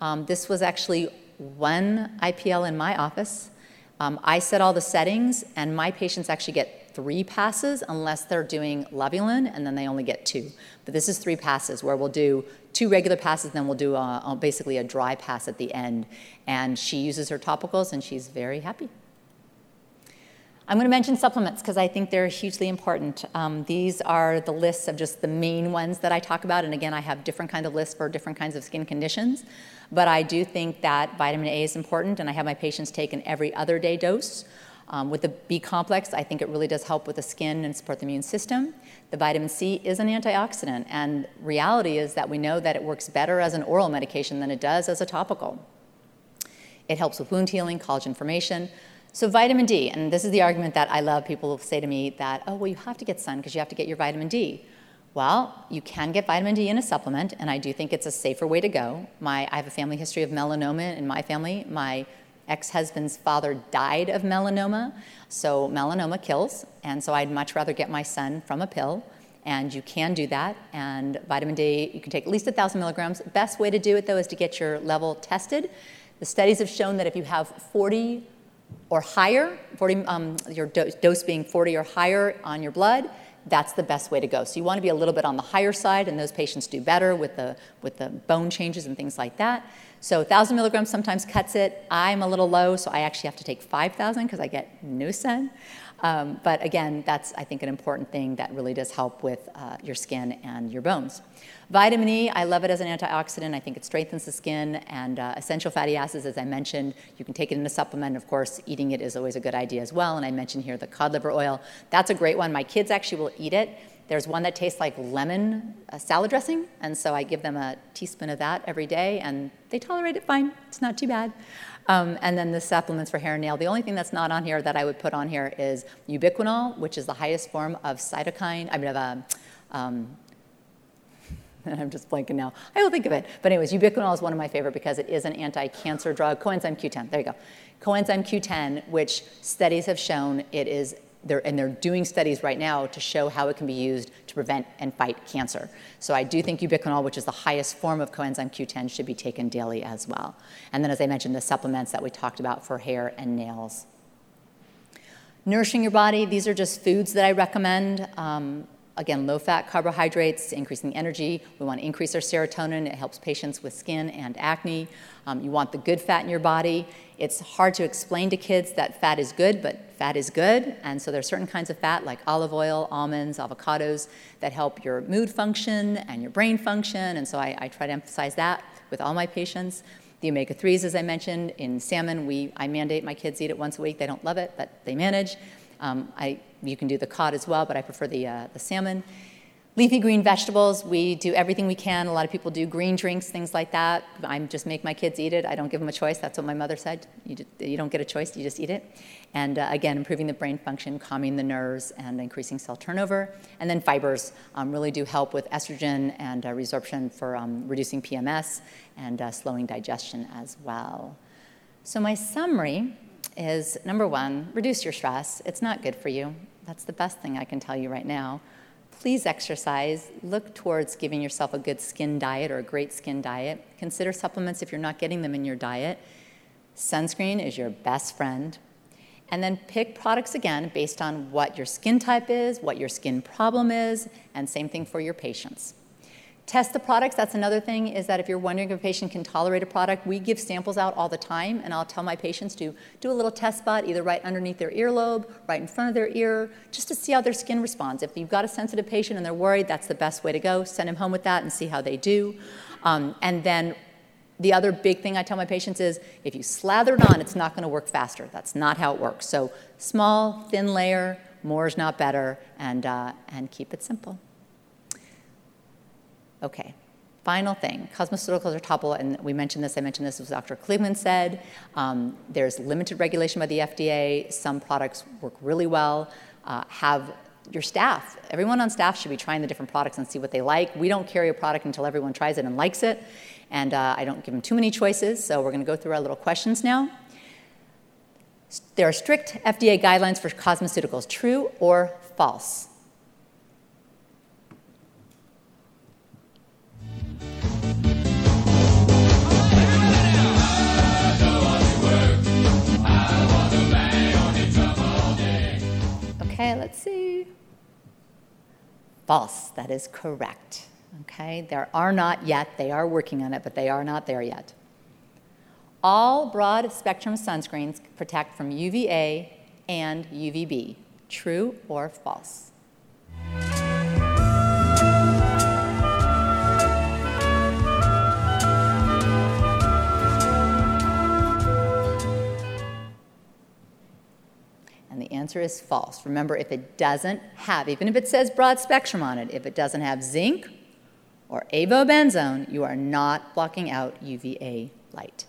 Um, this was actually one IPL in my office. Um, I set all the settings, and my patients actually get three passes unless they're doing Levulan, and then they only get two. But this is three passes where we'll do two regular passes, then we'll do a, a, basically a dry pass at the end. And she uses her topicals, and she's very happy. I'm going to mention supplements because I think they're hugely important. Um, these are the lists of just the main ones that I talk about. And again, I have different kind of lists for different kinds of skin conditions. But I do think that vitamin A is important, and I have my patients take an every other day dose. Um, with the B complex, I think it really does help with the skin and support the immune system. The vitamin C is an antioxidant, and reality is that we know that it works better as an oral medication than it does as a topical. It helps with wound healing, collagen formation. So vitamin D, and this is the argument that I love. People say to me that, oh, well, you have to get sun because you have to get your vitamin D. Well, you can get vitamin D in a supplement, and I do think it's a safer way to go. My, I have a family history of melanoma in my family. My ex-husband's father died of melanoma, so melanoma kills, and so I'd much rather get my sun from a pill. And you can do that. And vitamin D, you can take at least 1,000 milligrams. Best way to do it, though, is to get your level tested. The studies have shown that if you have 40 or higher, 40, um, your do- dose being 40 or higher on your blood, that's the best way to go. So you want to be a little bit on the higher side, and those patients do better with the, with the bone changes and things like that. So 1,000 milligrams sometimes cuts it. I'm a little low, so I actually have to take 5,000 because I get sun. Um, but again, that's, I think, an important thing that really does help with uh, your skin and your bones. Vitamin E, I love it as an antioxidant. I think it strengthens the skin and uh, essential fatty acids, as I mentioned. You can take it in a supplement. Of course, eating it is always a good idea as well. And I mentioned here the cod liver oil. That's a great one. My kids actually will eat it. There's one that tastes like lemon uh, salad dressing, and so I give them a teaspoon of that every day, and they tolerate it fine. It's not too bad. Um, and then the supplements for hair and nail. The only thing that's not on here that I would put on here is ubiquinol, which is the highest form of cytokine, I mean, of a, um, um and I'm just blanking now. I will think of it. But anyways, ubiquinol is one of my favorite because it is an anti-cancer drug. Coenzyme Q10. There you go. Coenzyme Q10, which studies have shown it is they're, and they're doing studies right now to show how it can be used to prevent and fight cancer. So I do think ubiquinol, which is the highest form of coenzyme Q10, should be taken daily as well. And then, as I mentioned, the supplements that we talked about for hair and nails. Nourishing your body, these are just foods that I recommend. Um, again, low fat carbohydrates, increasing energy. We want to increase our serotonin. It helps patients with skin and acne. Um, you want the good fat in your body. It's hard to explain to kids that fat is good, but fat is good. And so there are certain kinds of fat, like olive oil, almonds, avocados, that help your mood function and your brain function. And so I, I try to emphasize that with all my patients. The omega 3s, as I mentioned, in salmon, we, I mandate my kids eat it once a week. They don't love it, but they manage. Um, I, you can do the cod as well, but I prefer the, uh, the salmon. Leafy green vegetables, we do everything we can. A lot of people do green drinks, things like that. I just make my kids eat it. I don't give them a choice. That's what my mother said. You, just, you don't get a choice, you just eat it. And uh, again, improving the brain function, calming the nerves, and increasing cell turnover. And then fibers um, really do help with estrogen and uh, resorption for um, reducing PMS and uh, slowing digestion as well. So, my summary is number one, reduce your stress. It's not good for you. That's the best thing I can tell you right now. Please exercise. Look towards giving yourself a good skin diet or a great skin diet. Consider supplements if you're not getting them in your diet. Sunscreen is your best friend. And then pick products again based on what your skin type is, what your skin problem is, and same thing for your patients. Test the products. That's another thing is that if you're wondering if a patient can tolerate a product, we give samples out all the time, and I'll tell my patients to do a little test spot either right underneath their earlobe, right in front of their ear, just to see how their skin responds. If you've got a sensitive patient and they're worried, that's the best way to go. Send them home with that and see how they do. Um, and then the other big thing I tell my patients is if you slather it on, it's not going to work faster. That's not how it works. So small, thin layer, more is not better, and, uh, and keep it simple. Okay, Final thing, cosmeceuticals are topical, and we mentioned this, I mentioned this, as Dr. Cleveland said. Um, there's limited regulation by the FDA. Some products work really well. Uh, have your staff, everyone on staff should be trying the different products and see what they like. We don't carry a product until everyone tries it and likes it, and uh, I don't give them too many choices, so we're gonna go through our little questions now. There are strict FDA guidelines for cosmeceuticals, true or false? Okay, let's see. False, that is correct. Okay, there are not yet, they are working on it, but they are not there yet. All broad spectrum sunscreens protect from UVA and UVB. True or false? And the answer is false. Remember, if it doesn't have, even if it says broad spectrum on it, if it doesn't have zinc or avobenzone, you are not blocking out UVA light.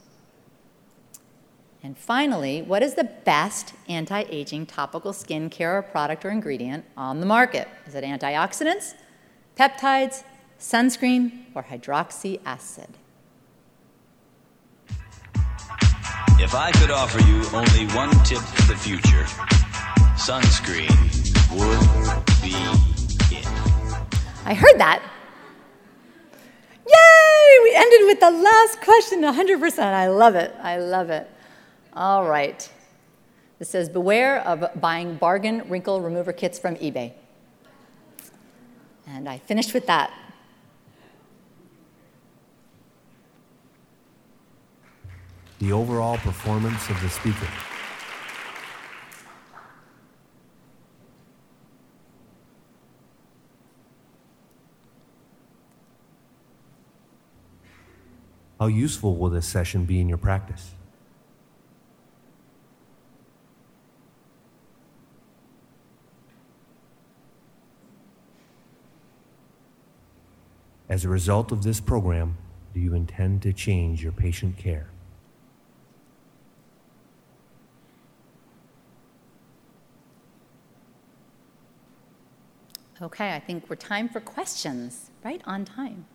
And finally, what is the best anti aging topical skincare product or ingredient on the market? Is it antioxidants, peptides, sunscreen, or hydroxy acid? If I could offer you only one tip for the future, sunscreen would be it. I heard that. Yay! We ended with the last question 100%. I love it. I love it. All right. It says, Beware of buying bargain wrinkle remover kits from eBay. And I finished with that. The overall performance of the speaker. How useful will this session be in your practice? As a result of this program, do you intend to change your patient care? Okay, I think we're time for questions, right on time.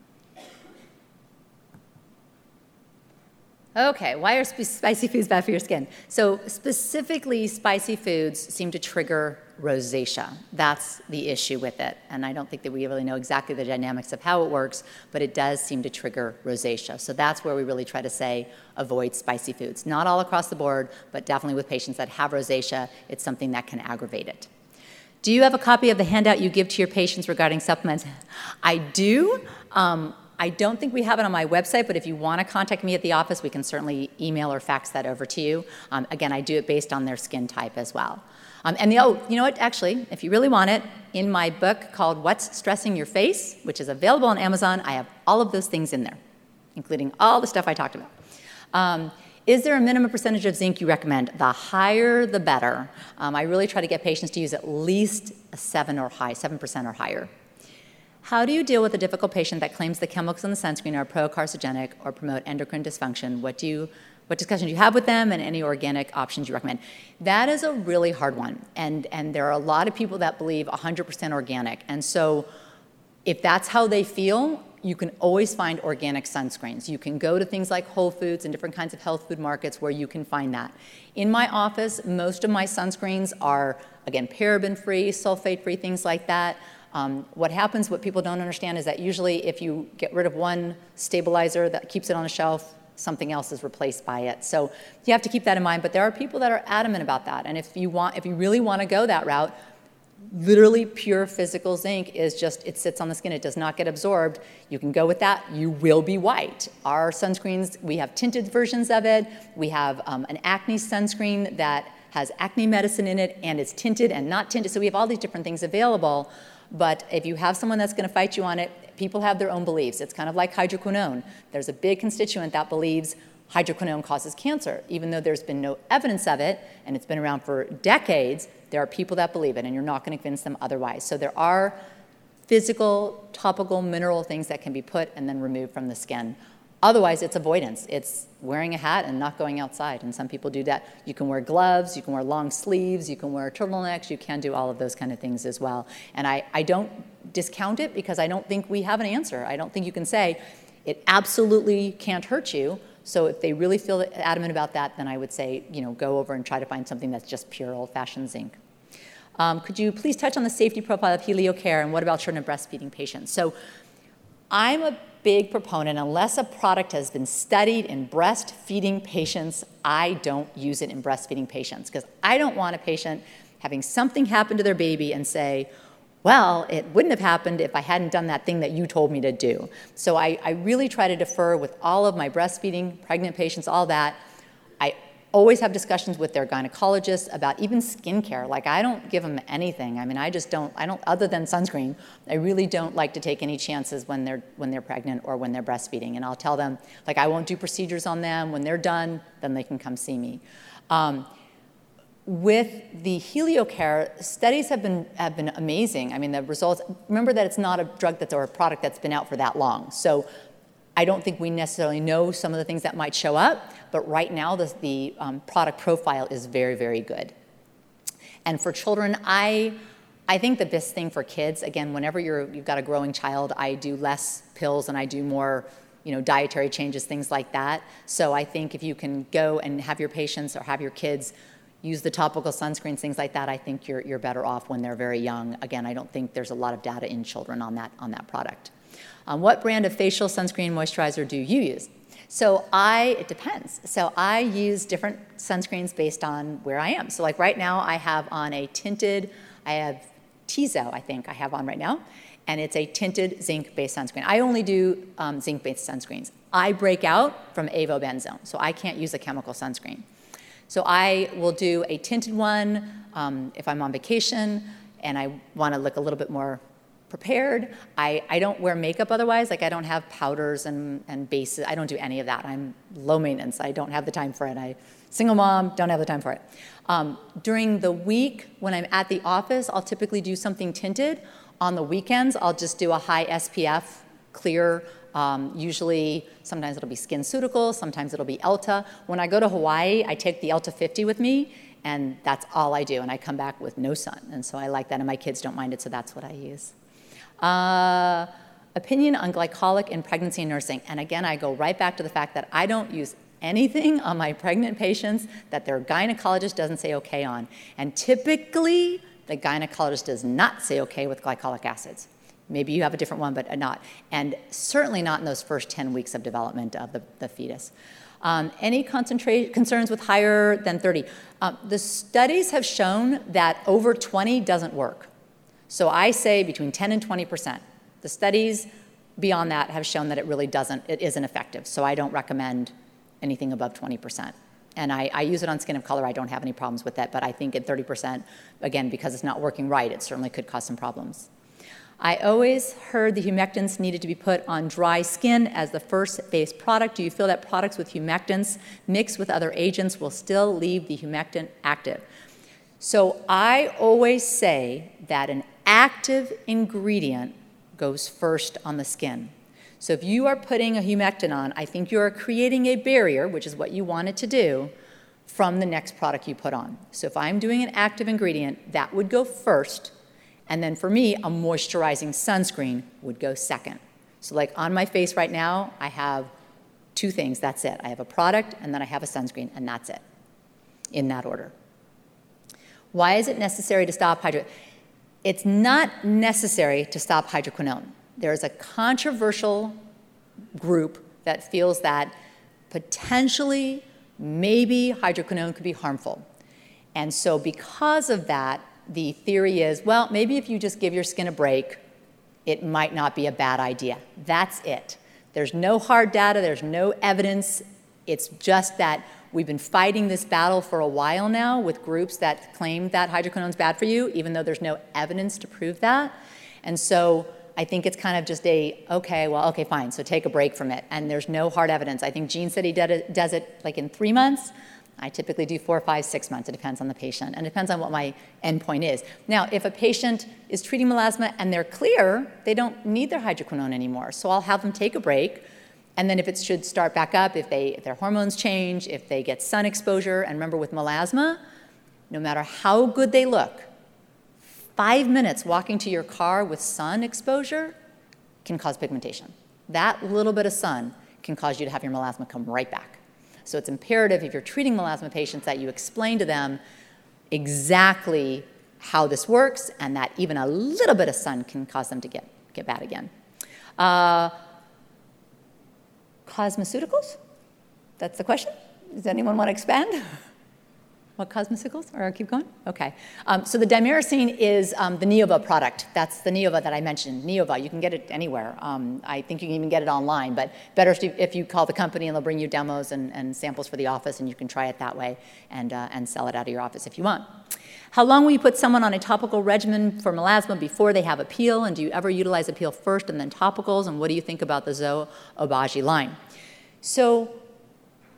Okay, why are sp- spicy foods bad for your skin? So, specifically, spicy foods seem to trigger rosacea. That's the issue with it. And I don't think that we really know exactly the dynamics of how it works, but it does seem to trigger rosacea. So, that's where we really try to say avoid spicy foods. Not all across the board, but definitely with patients that have rosacea, it's something that can aggravate it. Do you have a copy of the handout you give to your patients regarding supplements? I do. Um, I don't think we have it on my website, but if you want to contact me at the office, we can certainly email or fax that over to you. Um, again, I do it based on their skin type as well. Um, and the, oh, you know what? Actually, if you really want it, in my book called What's Stressing Your Face, which is available on Amazon, I have all of those things in there, including all the stuff I talked about. Um, is there a minimum percentage of zinc you recommend? The higher, the better. Um, I really try to get patients to use at least a 7 or high, 7% or higher. How do you deal with a difficult patient that claims the chemicals in the sunscreen are pro-carcinogenic or promote endocrine dysfunction? What do you what discussions do you have with them and any organic options you recommend? That is a really hard one. And, and there are a lot of people that believe 100% organic. And so if that's how they feel, you can always find organic sunscreens. You can go to things like Whole Foods and different kinds of health food markets where you can find that. In my office, most of my sunscreens are, again, paraben free, sulfate free, things like that. Um, what happens, what people don't understand, is that usually if you get rid of one stabilizer that keeps it on a shelf, something else is replaced by it. So you have to keep that in mind. But there are people that are adamant about that. And if you want, if you really want to go that route, literally pure physical zinc is just it sits on the skin it does not get absorbed. You can go with that you will be white. Our sunscreens we have tinted versions of it. We have um, an acne sunscreen that has acne medicine in it and it's tinted and not tinted. So we have all these different things available. But if you have someone that's going to fight you on it people have their own beliefs. It's kind of like hydroquinone. There's a big constituent that believes hydroquinone causes cancer even though there's been no evidence of it and it's been around for decades there are people that believe it, and you're not going to convince them otherwise. So there are physical, topical, mineral things that can be put and then removed from the skin. Otherwise, it's avoidance. It's wearing a hat and not going outside. And some people do that. You can wear gloves, you can wear long sleeves, you can wear turtlenecks, you can do all of those kind of things as well. And I, I don't discount it because I don't think we have an answer. I don't think you can say it absolutely can't hurt you. So if they really feel adamant about that, then I would say, you know, go over and try to find something that's just pure old-fashioned zinc. Um, could you please touch on the safety profile of HelioCare and what about children and breastfeeding patients? So I'm a big proponent, unless a product has been studied in breastfeeding patients, I don't use it in breastfeeding patients because I don't want a patient having something happen to their baby and say, well, it wouldn't have happened if I hadn't done that thing that you told me to do. So I, I really try to defer with all of my breastfeeding, pregnant patients, all that. I always have discussions with their gynecologists about even skincare. Like I don't give them anything. I mean, I just don't. I don't other than sunscreen. I really don't like to take any chances when they're when they're pregnant or when they're breastfeeding. And I'll tell them like I won't do procedures on them. When they're done, then they can come see me. Um, with the HelioCare, studies have been, have been amazing. I mean, the results, remember that it's not a drug that's or a product that's been out for that long. So I don't think we necessarily know some of the things that might show up, but right now the, the um, product profile is very, very good. And for children, I, I think the best thing for kids, again, whenever you're, you've got a growing child, I do less pills and I do more you know, dietary changes, things like that. So I think if you can go and have your patients or have your kids use the topical sunscreens, things like that, I think you're, you're better off when they're very young. Again, I don't think there's a lot of data in children on that, on that product. Um, what brand of facial sunscreen moisturizer do you use? So I, it depends. So I use different sunscreens based on where I am. So like right now I have on a tinted, I have Tizo, I think I have on right now, and it's a tinted zinc-based sunscreen. I only do um, zinc-based sunscreens. I break out from avobenzone, so I can't use a chemical sunscreen. So I will do a tinted one um, if I'm on vacation and I want to look a little bit more prepared. I, I don't wear makeup otherwise. Like I don't have powders and, and bases. I don't do any of that. I'm low maintenance. I don't have the time for it. I single mom, don't have the time for it. Um, during the week when I'm at the office, I'll typically do something tinted. On the weekends, I'll just do a high SPF clear um, usually, sometimes it'll be SkinCeuticals, sometimes it'll be Elta. When I go to Hawaii, I take the Elta 50 with me, and that's all I do. And I come back with no sun. And so I like that, and my kids don't mind it, so that's what I use. Uh, opinion on glycolic in pregnancy and nursing. And again, I go right back to the fact that I don't use anything on my pregnant patients that their gynecologist doesn't say okay on. And typically, the gynecologist does not say okay with glycolic acids. Maybe you have a different one, but not. And certainly not in those first 10 weeks of development of the, the fetus. Um, any concerns with higher than 30? Um, the studies have shown that over 20 doesn't work. So I say between 10 and 20%. The studies beyond that have shown that it really doesn't, it isn't effective. So I don't recommend anything above 20%. And I, I, use it on skin of color. I don't have any problems with that. But I think at 30%, again, because it's not working right, it certainly could cause some problems. I always heard the humectants needed to be put on dry skin as the first base product. Do you feel that products with humectants mixed with other agents will still leave the humectant active? So I always say that an active ingredient goes first on the skin. So if you are putting a humectant on, I think you are creating a barrier, which is what you wanted to do, from the next product you put on. So if I'm doing an active ingredient, that would go first and then for me, a moisturizing sunscreen would go second. So, like on my face right now, I have two things. That's it. I have a product and then I have a sunscreen, and that's it in that order. Why is it necessary to stop hydro? It's not necessary to stop hydroquinone. There is a controversial group that feels that potentially, maybe hydroquinone could be harmful. And so, because of that, the theory is, well, maybe if you just give your skin a break, it might not be a bad idea. That's it. There's no hard data, there's no evidence. It's just that we've been fighting this battle for a while now with groups that claim that hydroquinone is bad for you, even though there's no evidence to prove that. And so I think it's kind of just a, okay, well, okay, fine, so take a break from it. And there's no hard evidence. I think Gene said he did it, does it like in three months. I typically do four, five, six months. It depends on the patient and it depends on what my endpoint is. Now, if a patient is treating melasma and they're clear, they don't need their hydroquinone anymore. So I'll have them take a break. And then if it should start back up, if, they, if their hormones change, if they get sun exposure, and remember with melasma, no matter how good they look, five minutes walking to your car with sun exposure can cause pigmentation. That little bit of sun can cause you to have your melasma come right back. So it's imperative if you're treating melasma patients that you explain to them exactly how this works and that even a little bit of sun can cause them to get, get bad again. Uh, cosmeceuticals? That's the question? Does anyone want to expand? What cosmeceuticals? Or keep going? Okay. Um, so the Dimericine is um, the Neova product. That's the Neova that I mentioned. Neova, you can get it anywhere. Um, I think you can even get it online, but better if you, call the company and they'll bring you demos and, and, samples for the office and you can try it that way and, uh, and sell it out of your office if you want. How long will you put someone on a topical regimen for melasma before they have a peel? And do you ever utilize a peel first and then topicals? And what do you think about the Zoe Obagi line? So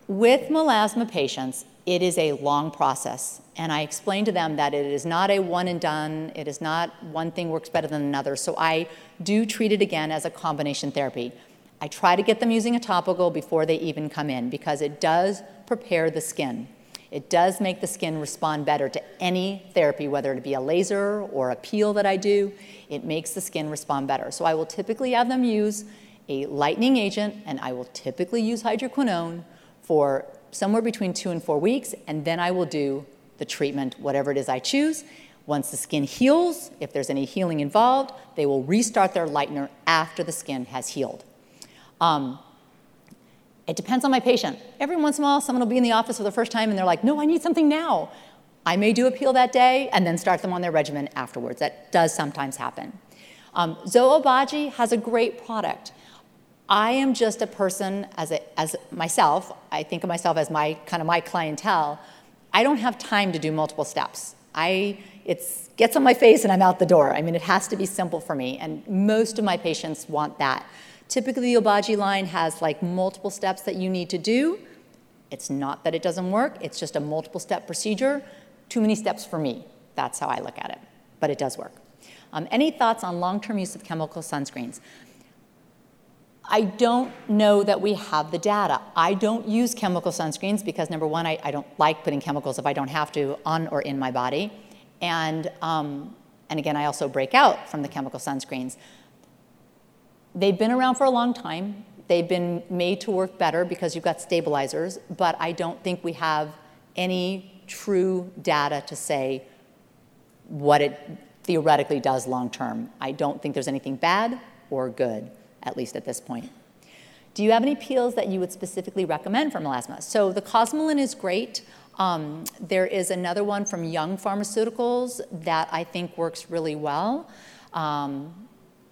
with melasma patients, it is a long process. And I explain to them that it is not a one and done, it is not one thing works better than another. So I do treat it again as a combination therapy. I try to get them using a topical before they even come in because it does prepare the skin. It does make the skin respond better to any therapy, whether it be a laser or a peel that I do. It makes the skin respond better. So I will typically have them use a lightening agent, and I will typically use hydroquinone for somewhere between two and four weeks, and then I will do the treatment, whatever it is I choose. Once the skin heals, if there's any healing involved, they will restart their lightener after the skin has healed. Um, it depends on my patient. Every once in a while, someone will be in the office for the first time and they're like, no, I need something now. I may do a peel that day and then start them on their regimen afterwards. That does sometimes happen. Um, Zoe has a great product. I am just a person as, a, as myself, I think of myself as my kind of my clientele. I don't have time to do multiple steps. I, it gets on my face and I'm out the door. I mean, it has to be simple for me, and most of my patients want that. Typically, the Obagi line has like multiple steps that you need to do. It's not that it doesn't work, it's just a multiple step procedure. Too many steps for me. That's how I look at it, but it does work. Um, any thoughts on long term use of chemical sunscreens? I don't know that we have the data. I don't use chemical sunscreens because, number one, I, I don't like putting chemicals if I don't have to on or in my body. And, um, and again, I also break out from the chemical sunscreens. They've been around for a long time. They've been made to work better because you've got stabilizers, but I don't think we have any true data to say what it theoretically does long term. I don't think there's anything bad or good at least at this point. Do you have any peels that you would specifically recommend for melasma? So the Cosmelan is great. Um, there is another one from Young Pharmaceuticals that I think works really well. Um,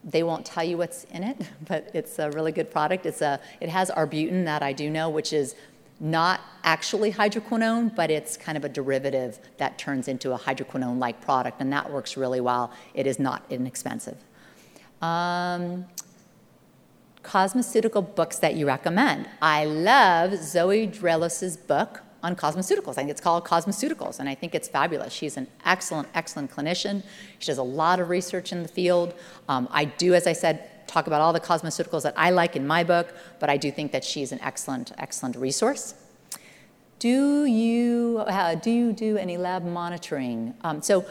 they won't tell you what's in it, but it's a really good product. It's a, it has arbutin that I do know, which is not actually hydroquinone, but it's kind of a derivative that turns into a hydroquinone-like product, and that works really well. It is not inexpensive. Um, cosmeceutical books that you recommend. I love Zoe Draelos' book on cosmeceuticals. I think it's called Cosmeceuticals, and I think it's fabulous. She's an excellent, excellent clinician. She does a lot of research in the field. Um, I do, as I said, talk about all the cosmeceuticals that I like in my book, but I do think that she's an excellent, excellent resource. Do you, uh, do, you do any lab monitoring? Um, so,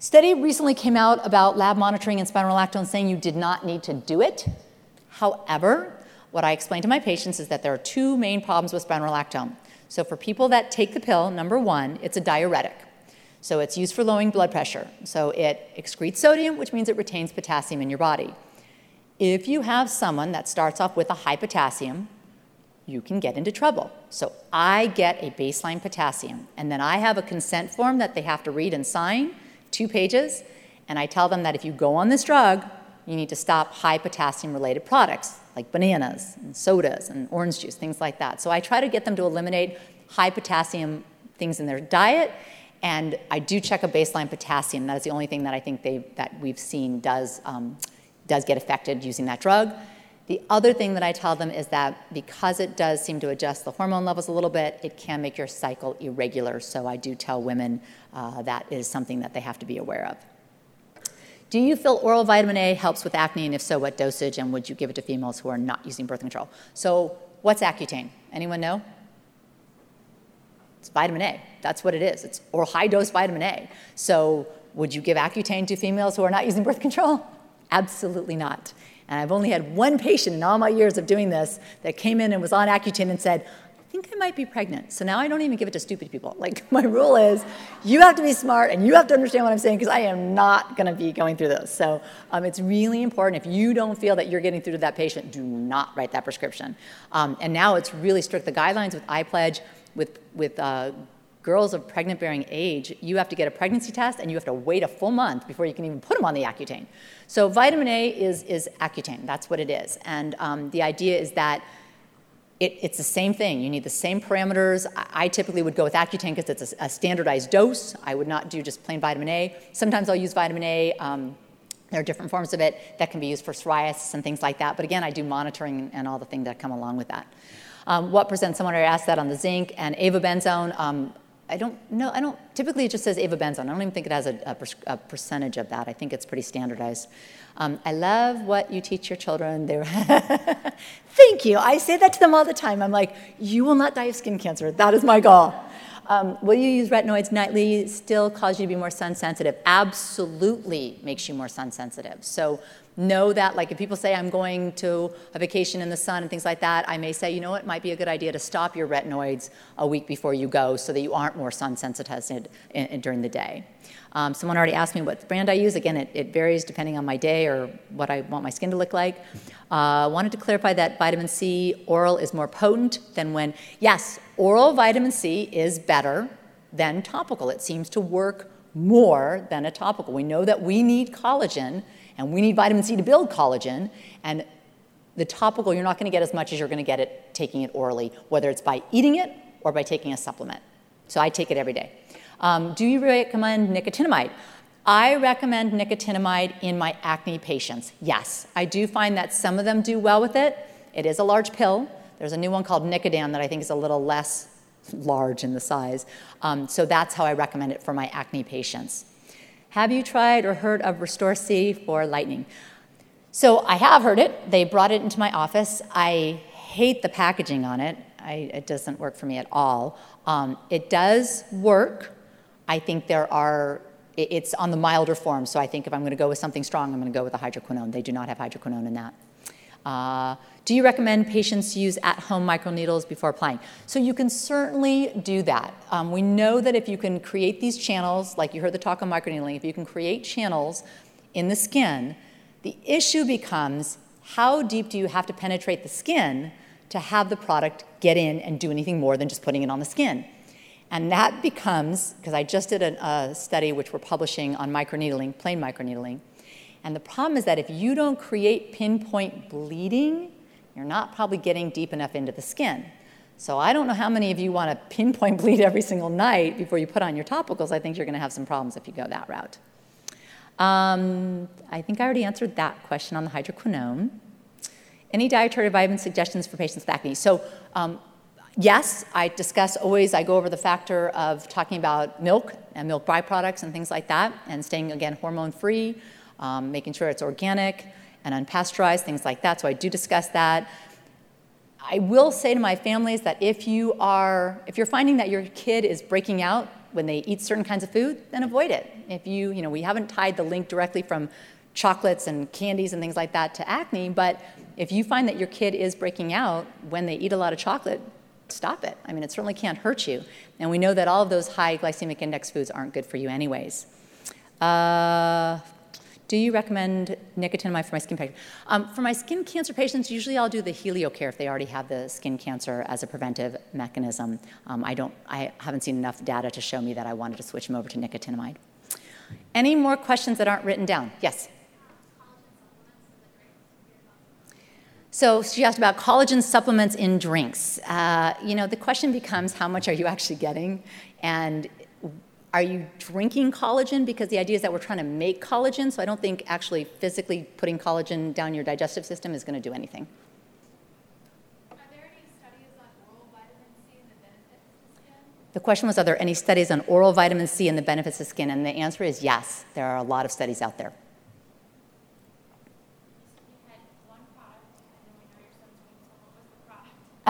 study recently came out about lab monitoring in spironolactone saying you did not need to do it. However, what I explain to my patients is that there are two main problems with spironolactone. So for people that take the pill, number one, it's a diuretic. So it's used for lowering blood pressure. So it excretes sodium, which means it retains potassium in your body. If you have someone that starts off with a high potassium, you can get into trouble. So I get a baseline potassium, and then I have a consent form that they have to read and sign, two pages, and I tell them that if you go on this drug, you need to stop high potassium related products like bananas and sodas and orange juice, things like that. So I try to get them to eliminate high potassium things in their diet. And I do check a baseline potassium. That is the only thing that I think they, that we've seen does, um, does get affected using that drug. The other thing that I tell them is that because it does seem to adjust the hormone levels a little bit, it can make your cycle irregular. So I do tell women uh, that is something that they have to be aware of. Do you feel oral vitamin A helps with acne? And if so, what dosage? And would you give it to females who are not using birth control? So, what's Accutane? Anyone know? It's vitamin A. That's what it is. It's or high dose vitamin A. So, would you give Accutane to females who are not using birth control? Absolutely not. And I've only had one patient in all my years of doing this that came in and was on Accutane and said, think I might be pregnant. So now I don't even give it to stupid people. Like, my rule is you have to be smart and you have to understand what I'm saying because I am not going to be going through this. So um, it's really important. If you don't feel that you're getting through to that patient, do not write that prescription. Um, and now it's really strict. The guidelines with iPledge, with, with uh, girls of pregnant bearing age, you have to get a pregnancy test and you have to wait a full month before you can even put them on the Accutane. So vitamin A is, is Accutane, that's what it is. And um, the idea is that it, it's the same thing. You need the same parameters. I, I typically would go with Accutane because it's a, a, standardized dose. I would not do just plain vitamin A. Sometimes I'll use vitamin A. Um, there are different forms of it that can be used for psoriasis and things like that. But again, I do monitoring and all the things that come along with that. Um, what percent? Someone already asked that on the zinc and avobenzone. Um, I don't know. I don't. Typically, it just says avobenzone. I don't even think it has a, a, a percentage of that. I think it's pretty standardized. Um, I love what you teach your children. They're Thank you. I say that to them all the time. I'm like, you will not die of skin cancer. That is my goal. Um, will you use retinoids nightly? Still cause you to be more sun sensitive? Absolutely makes you more sun sensitive. So know that, like if people say I'm going to a vacation in the sun and things like that, I may say, you know what, it might be a good idea to stop your retinoids a week before you go so that you aren't more sun sensitized in, in, during the day. Um, someone already asked me what brand I use. Again, it, it, varies depending on my day or what I want my skin to look like. Uh, wanted to clarify that vitamin C oral is more potent than when, yes, oral vitamin C is better than topical. It seems to work more than a topical. We know that we need collagen and we need vitamin C to build collagen. And the topical, you're not going to get as much as you're going to get it taking it orally, whether it's by eating it or by taking a supplement. So I take it every day. Um, do you recommend nicotinamide? I recommend nicotinamide in my acne patients. Yes, I do find that some of them do well with it. It is a large pill. There's a new one called Nicadan that I think is a little less large in the size. Um, so that's how I recommend it for my acne patients. Have you tried or heard of Restore C for lightening? So I have heard it. They brought it into my office. I hate the packaging on it. I, it doesn't work for me at all. Um, it does work. I think there are, it's on the milder form. So I think if I'm going to go with something strong, I'm going to go with a hydroquinone. They do not have hydroquinone in that. Uh, do you recommend patients use at-home microneedles before applying? So you can certainly do that. Um, we know that if you can create these channels, like you heard the talk on microneedling, if you can create channels in the skin, the issue becomes how deep do you have to penetrate the skin to have the product get in and do anything more than just putting it on the skin? And that becomes, because I just did a, a study which we're publishing on microneedling, plain microneedling, and the problem is that if you don't create pinpoint bleeding, you're not probably getting deep enough into the skin. So I don't know how many of you want to pinpoint bleed every single night before you put on your topicals. I think you're going to have some problems if you go that route. Um, I think I already answered that question on the hydroquinone. Any dietary vitamin suggestions for patients with acne? So um, yes, I discuss always, I go over the factor of talking about milk and milk byproducts and things like that, and staying, again, hormone-free, um, making sure it's organic, and unpasteurized, things like that. So I do discuss that. I will say to my families that if you are, if you're finding that your kid is breaking out when they eat certain kinds of food, then avoid it. If you, you know, we haven't tied the link directly from chocolates and candies and things like that to acne, but if you find that your kid is breaking out when they eat a lot of chocolate, stop it. I mean, it certainly can't hurt you. And we know that all of those high glycemic index foods aren't good for you, anyways. Uh, do you recommend nicotinamide for my skin patients? Um, for my skin cancer patients, usually I'll do the HelioCare if they already have the skin cancer as a preventive mechanism. Um, I, don't, I haven't seen enough data to show me that I wanted to switch them over to nicotinamide. Any more questions that aren't written down? Yes? So she asked about collagen supplements in drinks. Uh, you know, the question becomes how much are you actually getting? And are you drinking collagen? Because the idea is that we're trying to make collagen, so I don't think actually physically putting collagen down your digestive system is going to do anything. The question was Are there any studies on oral vitamin C and the benefits of skin? And the answer is yes, there are a lot of studies out there.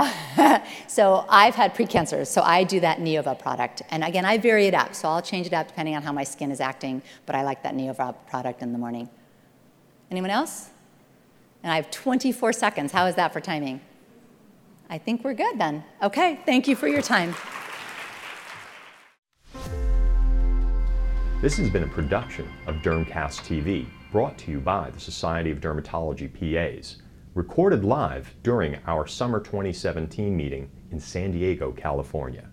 so I've had precancers, so I do that Neova product. And again, I vary it up, so I'll change it up depending on how my skin is acting, but I like that Neova product in the morning. Anyone else? And I have 24 seconds. How is that for timing? I think we're good then. Okay, thank you for your time. This has been a production of Dermcast TV, brought to you by the Society of Dermatology PAs recorded live during our summer 2017 meeting in San Diego, California.